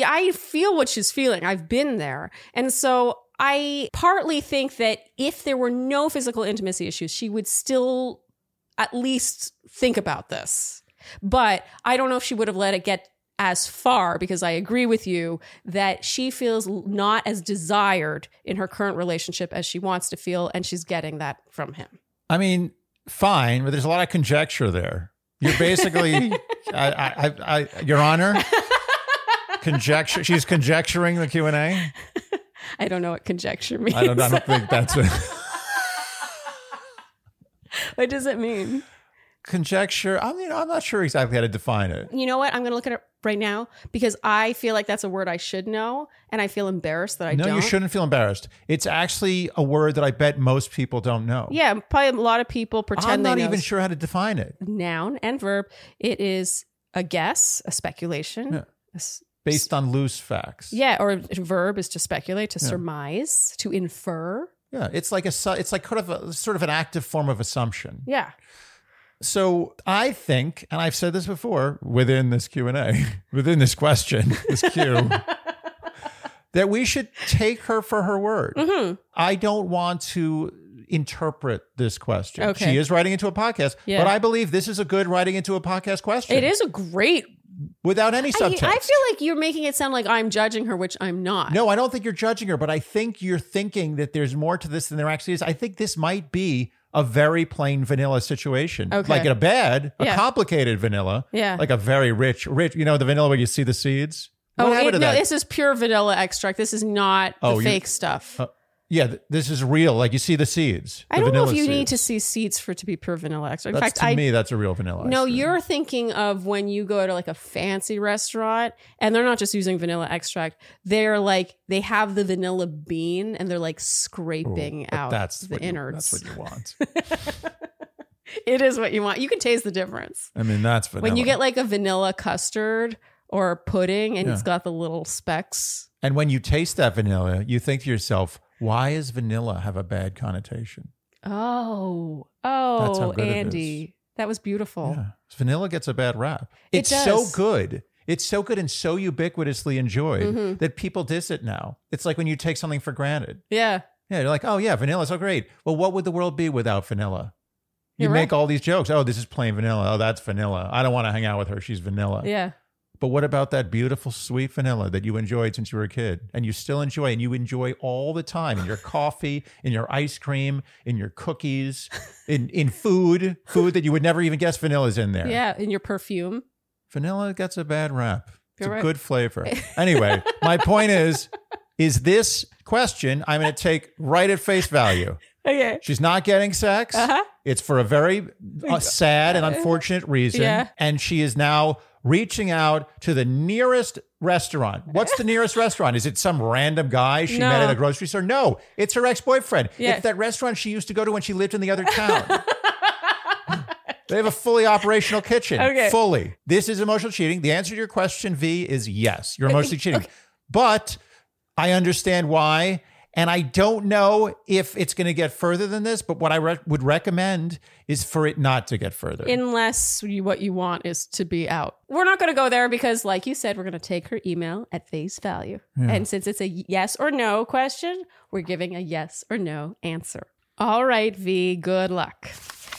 I feel what she's feeling. I've been there. And so I partly think that if there were no physical intimacy issues, she would still at least think about this. But I don't know if she would have let it get as far because I agree with you that she feels not as desired in her current relationship as she wants to feel, and she's getting that from him. I mean, fine, but there's a lot of conjecture there. You're basically, I, I, I, Your Honor, conjecture. She's conjecturing the Q and A. I don't know what conjecture means. I don't. I don't think that's a what does it mean? conjecture. I mean, I'm not sure exactly how to define it. You know what? I'm going to look at it right now because I feel like that's a word I should know, and I feel embarrassed that I no, don't. No, you shouldn't feel embarrassed. It's actually a word that I bet most people don't know. Yeah, probably a lot of people pretend I'm not they know even sure how to define it. noun and verb. It is a guess, a speculation. Yeah. a s- Based on loose facts. yeah, or verb is to speculate, to surmise, to infer. Yeah, it's like a it's like kind of a sort of an active form of assumption. Yeah. So I think, and I've said this before within this Q and A, within this question, this Q, that we should take her for her word. Mm-hmm. I don't want to interpret this question. Okay. She is writing into a podcast, Yeah. but I believe this is a good writing into a podcast question. It is a great. Without any I, subtext. I feel like you're making it sound like I'm judging her, which I'm not. No, I don't think you're judging her, but I think you're thinking that there's more to this than there actually is. I think this might be a very plain vanilla situation. Okay. Like a bad, a Yeah. complicated vanilla. Yeah. Like a very rich, rich, you know, the vanilla where you see the seeds? What Oh, it- no, this is pure vanilla extract. This is not Oh, the fake stuff. Uh, yeah, th- this is real. Like you see the seeds. I the don't know if you need to see seeds for it to be pure vanilla extract. In That's, fact, to I me, that's a real vanilla. no, cream. you're thinking of when you go to like a fancy restaurant and they're not just using vanilla extract. They're like they have the vanilla bean and they're like scraping but out that's the what you- innards. that's what you want. it is what you want. You can taste the difference. I mean, that's vanilla. When you get like a vanilla custard or pudding and it's got the little specks. and when you taste that vanilla, you think to yourself, why does vanilla have a bad connotation? Oh, That's how oh, Andy. That was beautiful. Yeah. Vanilla gets a bad rap. It It's so good. It's so good and so ubiquitously enjoyed Mhm. that people diss it now. It's like when you take something for granted. Yeah. Yeah, you're like, oh yeah, vanilla's so great. Well, what would the world be without vanilla? You You're make right. all these jokes. Oh, this is plain vanilla. Oh, that's vanilla. I don't want to hang out with her. She's vanilla. Yeah. But what about that beautiful sweet vanilla that you enjoyed since you were a kid and you still enjoy and you enjoy all the time in your coffee, in your ice cream, in your cookies, in in food, food that you would never even guess vanilla's in there. Yeah. In your perfume. Vanilla gets a bad rap. It's You're a right. good flavor. Anyway, my point is is this question I'm going to take right at face value. Okay. She's not getting sex. Uh-huh. It's for a very uh, sad and unfortunate reason. Yeah. And she is now reaching out to the nearest restaurant. What's the nearest restaurant? Is it some random guy she met No. at a grocery store? No, it's her ex boyfriend. Yeah. It's that restaurant she used to go to when she lived in the other town. They have a fully operational kitchen. Okay. Fully. This is emotional cheating. The answer to your question, V, is yes. You're emotionally cheating. But I understand why. And I don't know if it's going to get further than this, but what I re- would recommend is for it not to get further. Unless you, what you want is to be out. We're not going to go there because, like you said, we're going to take her email at face value. And since it's a yes or no question, we're giving a yes or no answer. All right, V, good luck.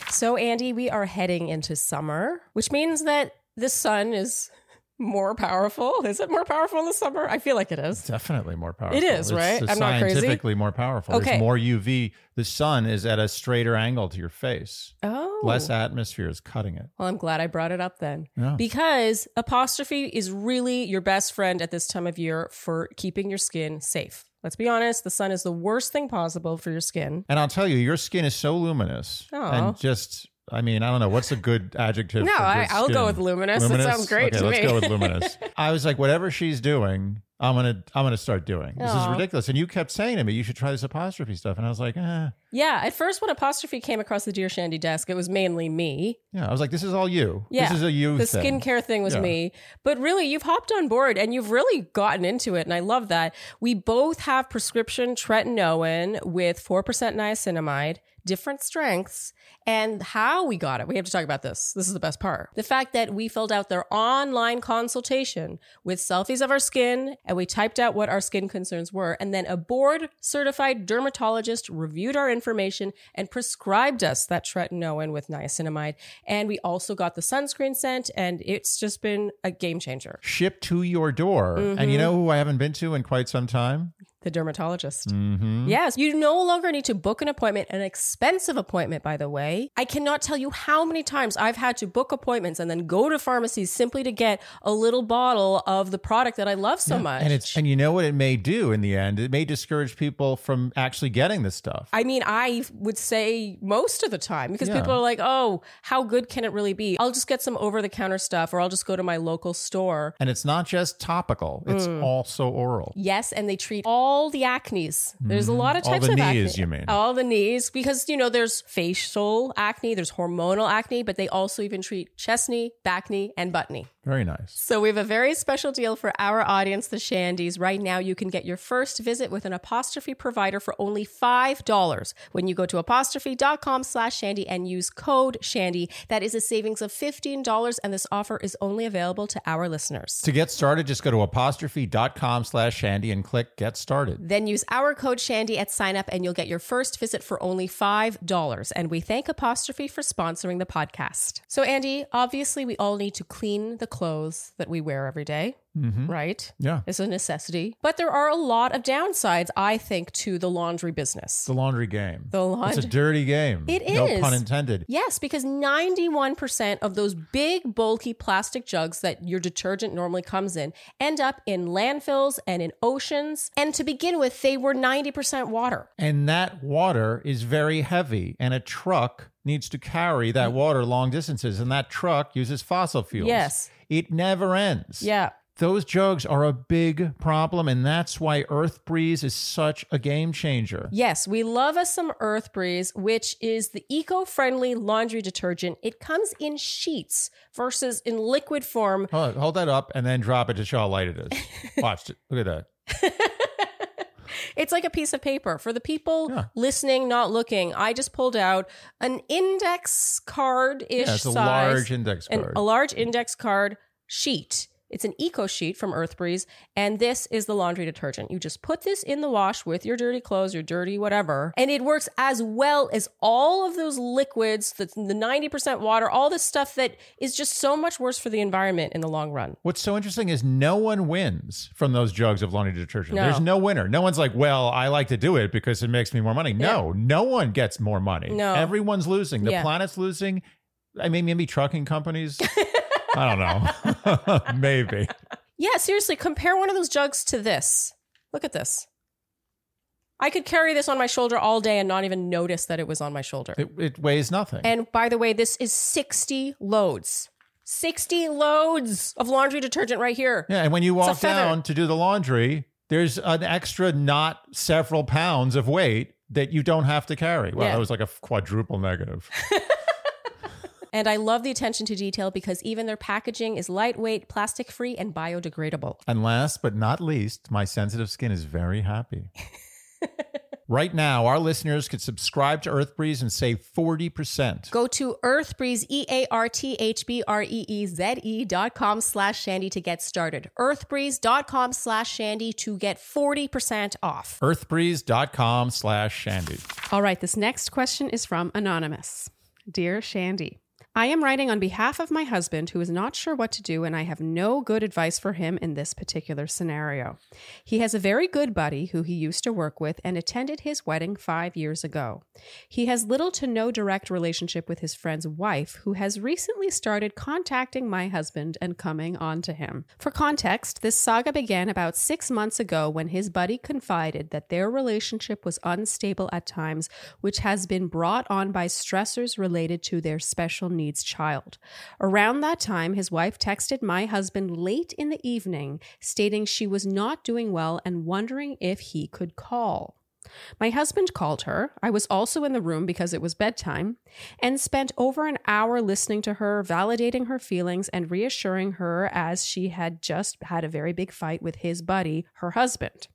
So, Andy, we are heading into summer, which means that the sun is more powerful. Is it more powerful in the summer? I feel like it is. Definitely more powerful. It is, It's right? I'm not crazy? Scientifically more powerful. Okay. There's more UV. The sun is at a straighter angle to your face. Oh. Less atmosphere is cutting it. Well, I'm glad I brought it up then. Yeah. Because apostrophe is really your best friend at this time of year for keeping your skin safe. Let's be honest, the sun is the worst thing possible for your skin. And I'll tell you, your skin is so luminous. And just, I mean, I don't know. What's a good adjective? No, for I, good I'll go with luminous. It sounds great okay, to let's me. go with luminous. I was like, whatever she's doing, I'm gonna, I'm gonna start doing. This is ridiculous. And you kept saying to me, you should try this apostrophe stuff. And I was like, eh. yeah, at first when apostrophe came across the Dear Shandy desk, it was mainly me. Yeah, I was like, this is all you. Yeah, this is a you the thing. skincare thing was Yeah. me. But really, you've hopped on board and you've really gotten into it. And I love that. We both have prescription tretinoin with 4% niacinamide, different strengths, and how we got it. We have to talk about this. This is the best part. The fact that we filled out their online consultation with selfies of our skin and we typed out what our skin concerns were. And then a board certified dermatologist reviewed our information and prescribed us that tretinoin with niacinamide. And we also got the sunscreen sent, and it's just been a game changer. Shipped to your door. And Mm-hmm. you know who I haven't been to in quite some time? The dermatologist. Mm-hmm. Yes, you no longer need to book an appointment, an expensive appointment, by the way. I cannot tell you how many times I've had to book appointments and then go to pharmacies simply to get a little bottle of the product that I love so much. And it's and you know what it may do in the end? It may discourage people from actually getting this stuff. I mean, I would say most of the time because Yeah. people are like, oh, how good can it really be? I'll just get some over the counter stuff or I'll just go to my local store. and it's not just topical; it's Mm. also oral. Yes, and they treat all the acnes. There's a lot of Mm-hmm. All types the of knees, acne. you mean. All the knees, because you know there's facial acne, there's hormonal acne, but they also even treat chest knee, back knee, and butt knee. Very nice. So we have a very special deal for our audience, the Shandies. Right now, you can get your first visit with an apostrophe provider for only $5 when you go to apostrophe.com slash shandy and use code shandy. That is a savings of $15, and this offer is only available to our listeners. To get started, just go to apostrophe.com slash shandy and click get started. Then use our code Shandy at sign up and you'll get your first visit for only $5. And we thank Apostrophe for sponsoring the podcast. So, Andy, obviously, we all need to clean the clothes that we wear every day, right? Yeah. It's a necessity. But there are a lot of downsides, I think, to the laundry business. The laundry game. The laundry. It's a dirty game. It No is. pun intended. Yes, because 91% of those big, bulky plastic jugs that your detergent normally comes in end up in landfills and in oceans. And to begin with, they were 90% water. And that water is very heavy, and a truck needs to carry Mm. that water long distances, and that truck uses fossil fuels. Yes. It never ends. Yeah. Those jugs are a big problem, and that's why Earth Breeze is such a game changer. Yes, we love us some Earth Breeze, which is the eco friendly laundry detergent. It comes in sheets versus in liquid form. Hold, hold that up and then drop it to show how light it is. Watch it. Look at that. It's like a piece of paper. For the people Yeah. listening, not looking, I just pulled out an index card ish Yeah, it's a size. large index an- a large index card sheet. It's an eco sheet from Earth Breeze, and this is the laundry detergent. You just put this in the wash with your dirty clothes, your dirty whatever, and it works as well as all of those liquids, the, the 90% water, all this stuff that is just so much worse for the environment in the long run. What's so interesting is no one wins from those jugs of laundry detergent. No. There's no winner. No one's like, well, I like to do it because it makes me more money. No, no one gets more money. No. Everyone's losing. The Yeah. planet's losing. I mean, maybe trucking companies. I don't know. maybe. Yeah, seriously, compare one of those jugs to this. Look at this. I could carry this on my shoulder all day and not even notice that it was on my shoulder. It, it weighs nothing. And by the way, this is 60 loads. 60 loads of laundry detergent right here. yeah, and when you walk down to do the laundry, there's an extra not several pounds of weight that you don't have to carry. Well, Yeah. that was like a quadruple negative. And I love the attention to detail because even their packaging is lightweight, plastic free, and biodegradable. And last but not least, my sensitive skin is very happy. right now, our listeners could subscribe to Earth Breeze and save 40%. Go to earthbreeze, E A R T H B R E E Z E dot com slash shandy to get started. Earthbreeze.com slash shandy to get 40% off. Earthbreeze.com slash Shandy. All right, this next question is from Anonymous. Dear Shandy, I am writing on behalf of my husband who is not sure what to do, and I have no good advice for him in this particular scenario. He has a very good buddy who he used to work with and attended his wedding five years ago. He has little to no direct relationship with his friend's wife, who has recently started contacting my husband and coming on to him. For context, this saga began about six months ago when his buddy confided that their relationship was unstable at times, which has been brought on by stressors related to their special needs child. Around that time, his wife texted my husband late in the evening stating she was not doing well and wondering if he could call. My husband called her. I was also in the room because it was bedtime and spent over an hour listening to her, validating her feelings and reassuring her as she had just had a very big fight with his buddy, her husband.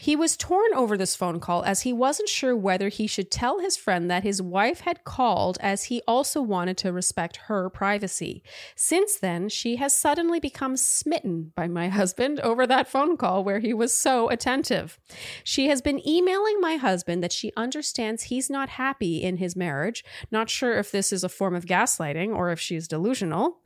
He was torn over this phone call as he wasn't sure whether he should tell his friend that his wife had called as he also wanted to respect her privacy. Since then, she has suddenly become smitten by my husband over that phone call where he was so attentive. She has been emailing my husband that she understands he's not happy in his marriage, not sure if this is a form of gaslighting or if she's delusional,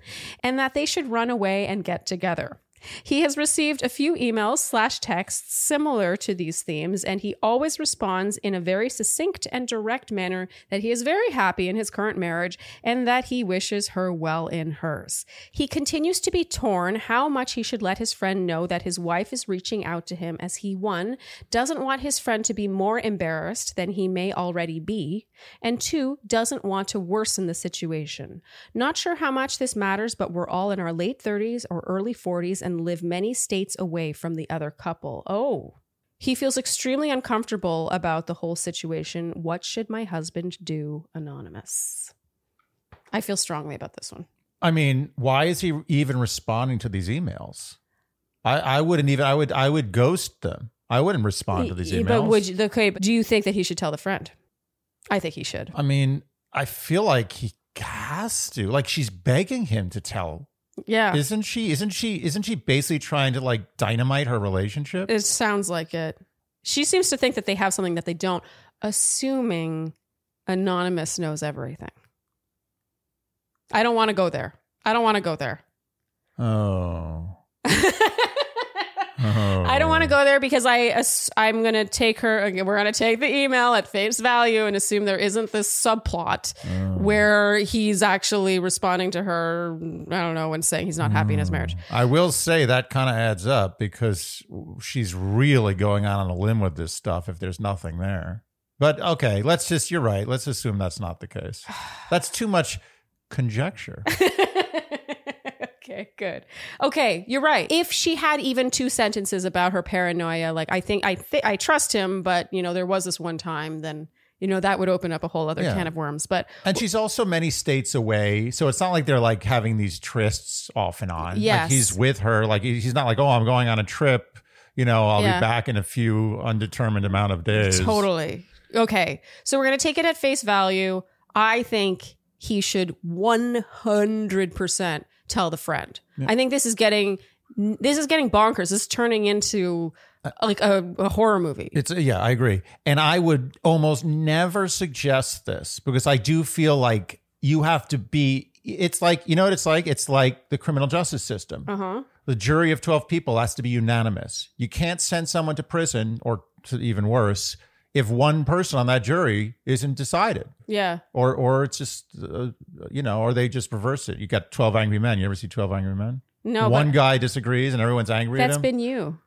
and that they should run away and get together. He has received a few emails slash texts similar to these themes, and he always responds in a very succinct and direct manner that he is very happy in his current marriage and that he wishes her well in hers. He continues to be torn how much he should let his friend know that his wife is reaching out to him as he, one, doesn't want his friend to be more embarrassed than he may already be, and two, doesn't want to worsen the situation. Not sure how much this matters, but we're all in our late 30s or early 40s and live many states away from the other couple. Oh. He feels extremely uncomfortable about the whole situation. What should my husband do? Anonymous. I feel strongly about this one. I mean, why is he even responding to these emails? I, I wouldn't even. I would. I would ghost them. I wouldn't respond to these emails. But would you, okay? But do you think that he should tell the friend? I think he should. I mean, I feel like he has to. Like she's begging him to tell. Yeah. Isn't she? Isn't she? Isn't she basically trying to like dynamite her relationship? It sounds like it. She seems to think that they have something that they don't, assuming Anonymous knows everything. I don't want to go there. I don't want to go there. Oh. I don't want to go there because I I'm going to take her. Uh, we're going to take the email at face value and assume there isn't this subplot where he's actually responding to her. I don't know and saying he's not happy in his hmm. marriage. I will say that kind of adds up because she's really going out on a limb with this stuff if there's nothing there. But okay, let's just, you're right. Let's assume that's not the case. That's too much conjecture. okay, good. Okay, you're right. If she had even two sentences about her paranoia, like I think I think I trust him, but you know there was this one time, then you know that would open up a whole other Yeah. can of worms. But And she's also many states away. So it's not like they're like having these trysts off and on. Yes. Like he's with her. Like he's not like, oh, I'm going on a trip. You know, I'll Yeah. be back in a few undetermined amount of days. Totally. Okay. So we're going to take it at face value. I think he should 100% tell the friend. I think this is getting this is getting bonkers. This is turning into like a, a horror movie. It's yeah, I agree. And I would almost never suggest this because I do feel like you have to be it's like you know what it's like? It's like the criminal justice system. Uh-huh. The jury of 12 people has to be unanimous. You can't send someone to prison or to even worse if one person on that jury isn't decided. Yeah. Or or it's just uh, you know, or they just reverse it. You got 12 angry men. You ever see 12 angry men? No, One guy disagrees and everyone's angry at that's been you.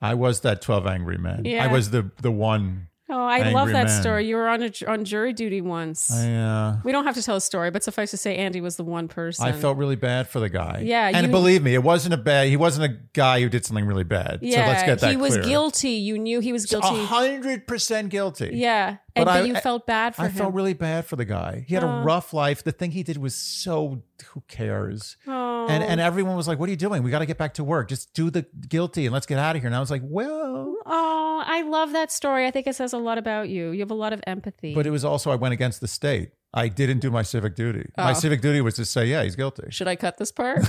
I was that 12 angry men. Yeah. I was the the one Oh, I love that story. You were on a, on jury duty once. I uh we don't have to tell a story, but suffice to say, Andy was the one person. I felt really bad for the guy. Yeah, and you- believe me, it wasn't a bad. He wasn't a guy who did something really bad. Yeah, so let's get that he was clear. guilty. You knew he was guilty. hundred percent guilty. yeah, But and, but I- you felt bad for him. I him. felt really bad for the guy. He had Oh. a rough life. The thing he did was so. Who cares? oh. And and everyone was like, "What are you doing? We got to get back to work. Just do the guilty and let's get out of here." And I was like, "Well." oh, I love that story. I think it says a lot about you. You have a lot of empathy. But it was also I went against the state. I didn't do my civic duty. My Oh. civic duty was to say, "Yeah, he's guilty." Should I cut this part?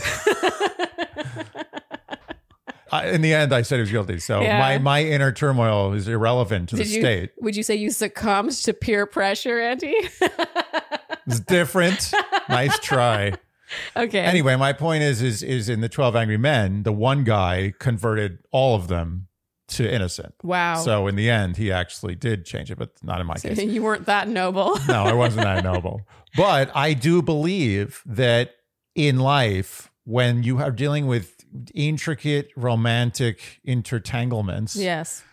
I, in the end, I said he was guilty. So Yeah. my my inner turmoil is irrelevant to Did the you? state. Would you say you succumbed to peer pressure, Andy? It's different. nice try. okay. Anyway, my point is, is, is in the Twelve Angry Men, the one guy converted all of them to innocent. Wow. So in the end, he actually did change it, but not in my case. you weren't that noble. No, I wasn't that noble. But I do believe that in life, when you are dealing with intricate romantic intertanglements, yes.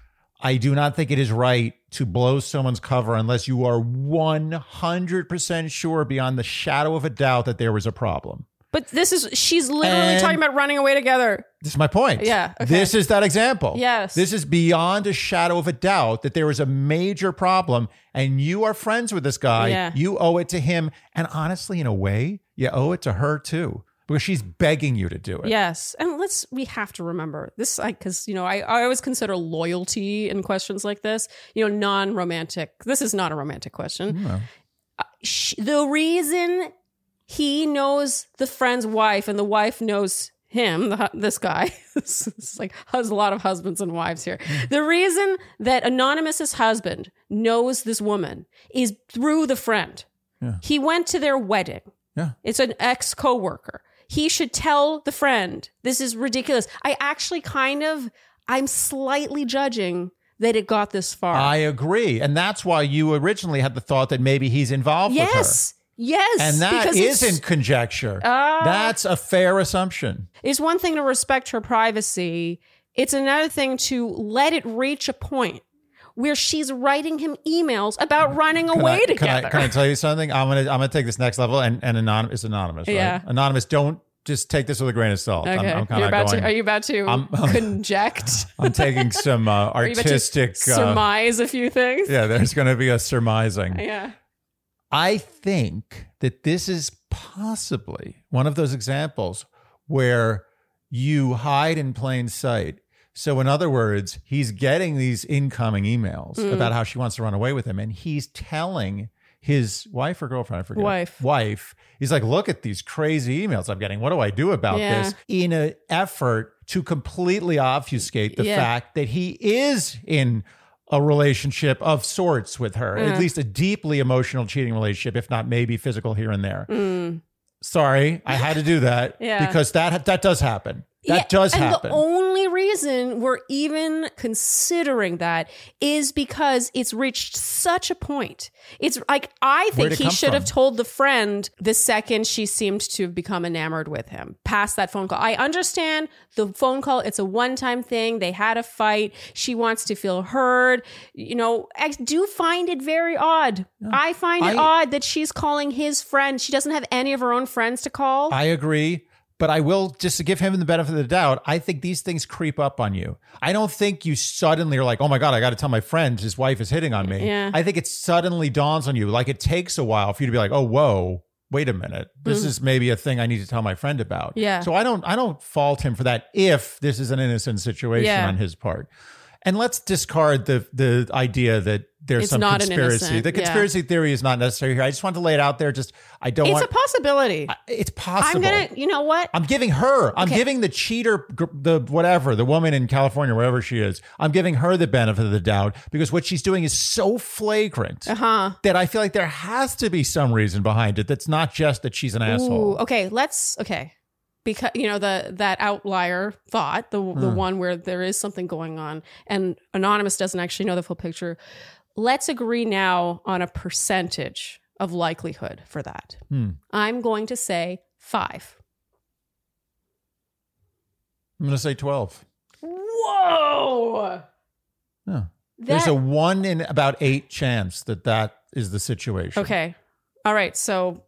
I do not think it is right to blow someone's cover unless you are 100% sure beyond the shadow of a doubt that there was a problem. But this is she's literally And- talking about running away together. This is my point. Yeah, okay. This is that example. Yes. This is beyond a shadow of a doubt that there is a major problem and you are friends with this guy. Yeah. You owe it to him. And honestly, in a way, you owe it to her too because she's begging you to do it. Yes, and let's we have to remember this because you know I, I always consider loyalty in questions like this. You know, non-romantic. This is not a romantic question. No. Uh, sh- the reason he knows the friend's wife and the wife knows him, the, this guy, is like has a lot of husbands and wives here. Mm. The reason that Anonymous's husband knows this woman is through the friend. Yeah. He went to their wedding. Yeah. It's an ex coworker. he should tell the friend, this is ridiculous. I actually kind of, I'm slightly judging that it got this far. I agree. And that's why you originally had the thought that maybe he's involved with her. yes. Yes. And that isn't conjecture. Ah. That's a fair assumption. It's one thing to respect her privacy. It's another thing to let it reach a point where she's writing him emails about running Can away I, can together. I, can I tell you something? I'm gonna I'm gonna take this next level and and anonymous it's anonymous. Right? Yeah. Anonymous. Don't just take this with a grain of salt. okay. I'm, I'm You're kind of about going. to, are you about to I'm- I'm- conject? I'm taking some uh, Are you about to artistic. Uh, surmise a few things? yeah, there's going to be a surmising. Yeah. I think that this is possibly one of those examples where you hide in plain sight. So, in other words, he's getting these incoming emails Mm. about how she wants to run away with him, and he's telling his wife or girlfriend, I forget, Wife. wife. He's like, "Look at these crazy emails I'm getting. What do I do about Yeah. this?" In an effort to completely obfuscate the Yeah. fact that he is in a relationship of sorts with her, Uh. at least a deeply emotional cheating relationship, if not maybe physical here and there. Mm. Sorry, I had to do that Yeah. because that that does happen. That Yeah, does and happen. the only reason we're even considering that is because it's reached such a point. It's like I think he should have told the friend the second she seemed to have become enamored with him. Past that phone call. I understand the phone call, it's a one-time thing. They had a fight. She wants to feel heard. You know, I do find it very odd. I find it odd that she's calling his friend. She doesn't have any of her own friends to call. I agree. But I will just to give him the benefit of the doubt. I think these things creep up on you. I don't think you suddenly are like, oh my God, I got to tell my friend his wife is hitting on me. Yeah. I think it suddenly dawns on you. Like it takes a while for you to be like, oh, whoa, wait a minute. This is maybe a thing I need to tell my friend about. Mm. Yeah. So I don't I don't fault him for that if this is an innocent situation Yeah. on his part. And let's discard the the idea that there's It's some conspiracy. innocent, The yeah. conspiracy theory is not necessary here. I just want to lay it out there. Just I don't it's want a possibility. it's possible. I'm gonna, you know what? I'm giving her. I'm giving the cheater, the whatever, the woman in California, wherever she is. I'm giving her the benefit of the doubt because what she's doing is so flagrant Uh huh. that I feel like there has to be some reason behind it. That's not just that she's an asshole. Okay, let's okay. Because you know the that outlier thought, the the one where there is something going on and anonymous doesn't actually know the full picture. Let's agree now on a percentage of likelihood for that. Hmm. I'm going to say 5. I'm going to say 12. Whoa. Yeah. There's a one in about eight chance that that is the situation. Okay. All right, so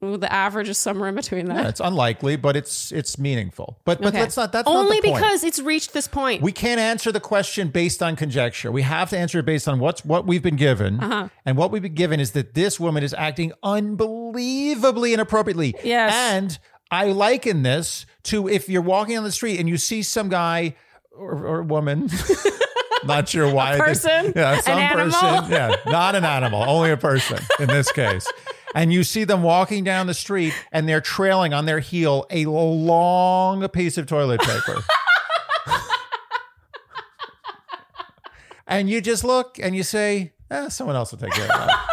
the average is somewhere in between that. Yeah, it's unlikely, but it's it's meaningful. But but Okay. let's not. That's Only not the point. because it's reached this point. We can't answer the question based on conjecture. We have to answer it based on what's what we've been given. Uh-huh. And what we've been given is that this woman is acting unbelievably inappropriately. Yes. And I liken this to if you're walking on the street and you see some guy or, or woman. Not sure why. Think- person? yeah, some An person. Yeah, not an animal, only a person in this case. And you see them walking down the street and they're trailing on their heel a long piece of toilet paper. and you just look and you say, eh, someone else will take care of that.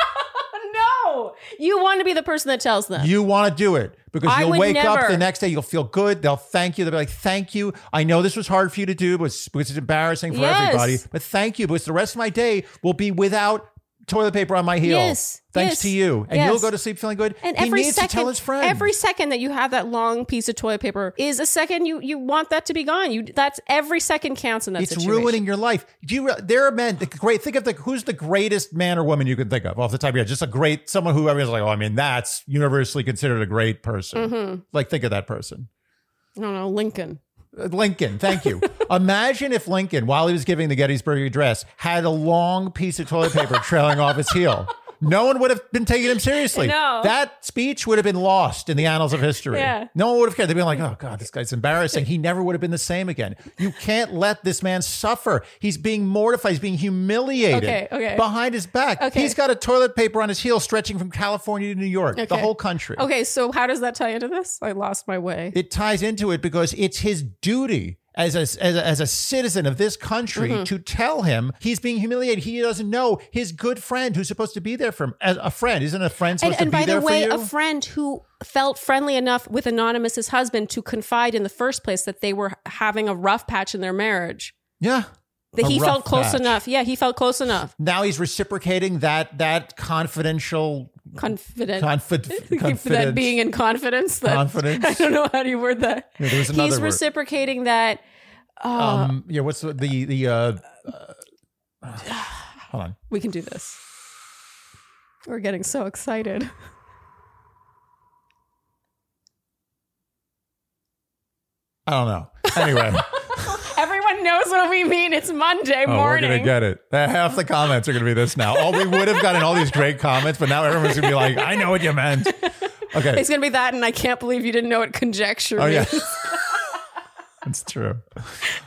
no. You want to be the person that tells them. you want to do it because I you'll would wake up the next day, you'll feel good. They'll thank you. They'll be like, thank you. I know this was hard for you to do because, because it's embarrassing for Yes. everybody, but thank you because the rest of my day will be without toilet paper on my heel. Yes, Thanks yes, to you. And yes. you'll go to sleep feeling good. And he every needs second, to tell his friend. every second that you have that long piece of toilet paper is a second you you want that to be gone. You that's every second counts in that it's situation. ruining your life. Do you? There are men. The great. Think of the who's the greatest man or woman you can think of off the top of your head. Just a great someone who everyone's like, oh, I mean, that's universally considered a great person. Mm-hmm. Like, think of that person. I don't know, Lincoln. Uh, Lincoln, thank you. Imagine if Lincoln, while he was giving the Gettysburg Address, had a long piece of toilet paper trailing off his heel. No one would have been taking him seriously. No. That speech would have been lost in the annals of history. Yeah. No one would have cared. They'd been like, oh, God, this guy's embarrassing. He never would have been the same again. You can't let this man suffer. He's being mortified. He's being humiliated Okay, okay. behind his back. Okay. He's got a toilet paper on his heel stretching from California to New York, the whole country. Okay, so how does that tie into this? I lost my way. It ties into it because it's his duty as a, as a, as a citizen of this country Mm-hmm. to tell him he's being humiliated. He doesn't know his good friend who's supposed to be there for him. As a friend, isn't a friend And, supposed and to be by there the way, for you? a friend who felt friendly enough with Anonymous's husband to confide in the first place that they were having a rough patch in their marriage. yeah. That he felt close patch. enough. Yeah, he felt close enough. Now he's reciprocating that that confidential Confident. confid, that confidence. being in confidence. That, Confidence. I don't know how do you word that. Yeah, there was another He's word. reciprocating that. Uh, um yeah what's the the, the uh, uh hold on we can do this. We're getting so excited. I don't know. Anyway, Everyone knows what we mean. It's Monday oh, we're gonna get it. Half the comments are gonna be this now. Oh, we would have gotten all these great comments, but now everyone's gonna be like, "I know what you meant." Okay. it's gonna be that, and I can't believe you didn't know what conjecture Oh yeah, that's true.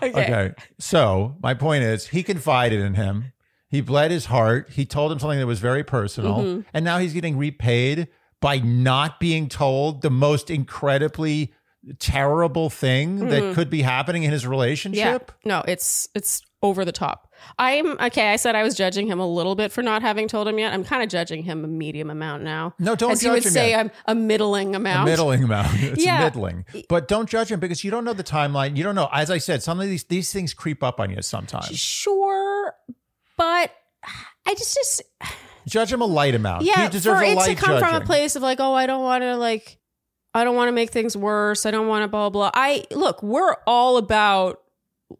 Okay. Okay. So my point is, he confided in him. He bled his heart. He told him something that was very personal, Mm-hmm. and now he's getting repaid by not being told the most incredibly terrible thing that could be happening in his Mm-hmm. Yeah. relationship. No, it's it's over the top. I'm okay. I said I was judging him a little bit for not having told him yet. I'm kind of judging him a medium amount now. No, don't As you judge would him say, yet. I'm a middling A amount. middling amount. It's Yeah. middling. But don't judge him because you don't know the timeline. You don't know. As I said, some of these these things creep up on you sometimes. Sure, but I just just Judge him a light amount. yeah he deserves for a it to light come from a place of like, oh, I don't want to like, I don't want to make things worse. I don't want to blah blah. I look, we're all about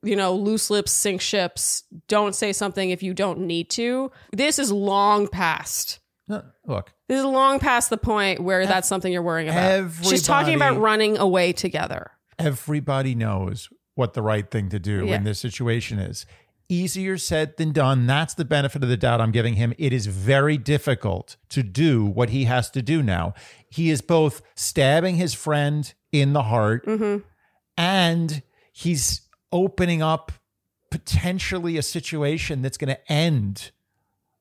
you know loose lips sink ships. Don't say something if you don't need to. This is long past. No, Look, This is long past the point where that's something you're worrying about. She's talking about running away together. everybody knows what the right thing to do Yeah. in this situation is. Easier said than done. That's the benefit of the doubt I'm giving him. It is very difficult to do what he has to do now. He is both stabbing his friend in the heart Mm-hmm. and he's opening up potentially a situation that's going to end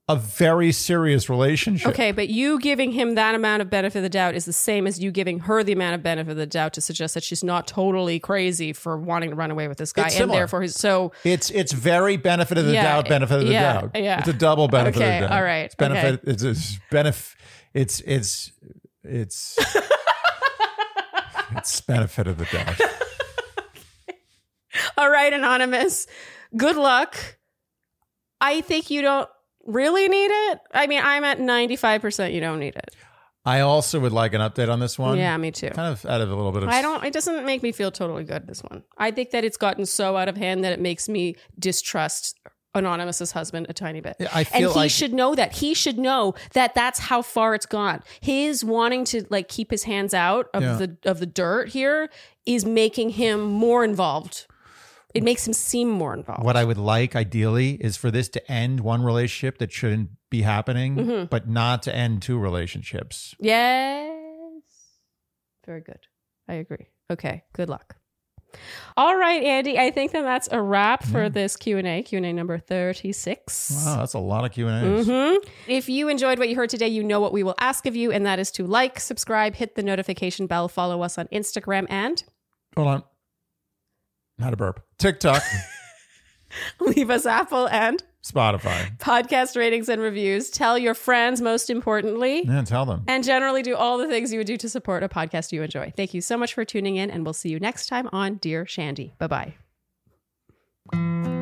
a very serious relationship. Okay, but you giving him that amount of benefit of the doubt is the same as you giving her the amount of benefit of the doubt to suggest that she's not totally crazy for wanting to run away with this guy, and therefore he's so. It's it's very benefit of the Yeah, doubt, benefit of the yeah, doubt. yeah. It's a double benefit Okay, of the doubt. all right, It's benefit. It's it's benefit. It's it's it's it's benefit of the doubt. All right, anonymous. Good luck. I think you don't really need it. I mean, I'm at ninety five percent. You don't need it. I also would like an update on this one. Yeah, me too. Kind of out of a little bit of I don't. It doesn't make me feel totally good. This one. I think that it's gotten so out of hand that it makes me distrust Anonymous's husband a tiny bit. Yeah, I and he like- should know that. He should know that that's how far it's gone. His wanting to like keep his hands out of Yeah. the of the dirt here is making him more involved. It makes him seem more involved. What I would like ideally is for this to end one relationship that shouldn't be happening, Mm-hmm. but not to end two relationships. Yes. Very good. I agree. Okay. Good luck. All right, Andy. I think that that's a wrap for this Q and A. Q and A number thirty six. Wow, that's a lot of Q and A's. hmm If you enjoyed what you heard today, you know what we will ask of you, and that is to like, subscribe, hit the notification bell, follow us on Instagram, and Hold on. Not a burp. TikTok, leave us Apple and Spotify. podcast ratings and reviews. Tell your friends, most importantly. Yeah, tell them. And generally do all the things you would do to support a podcast you enjoy. Thank you so much for tuning in, and we'll see you next time on Dear Shandy. Bye bye.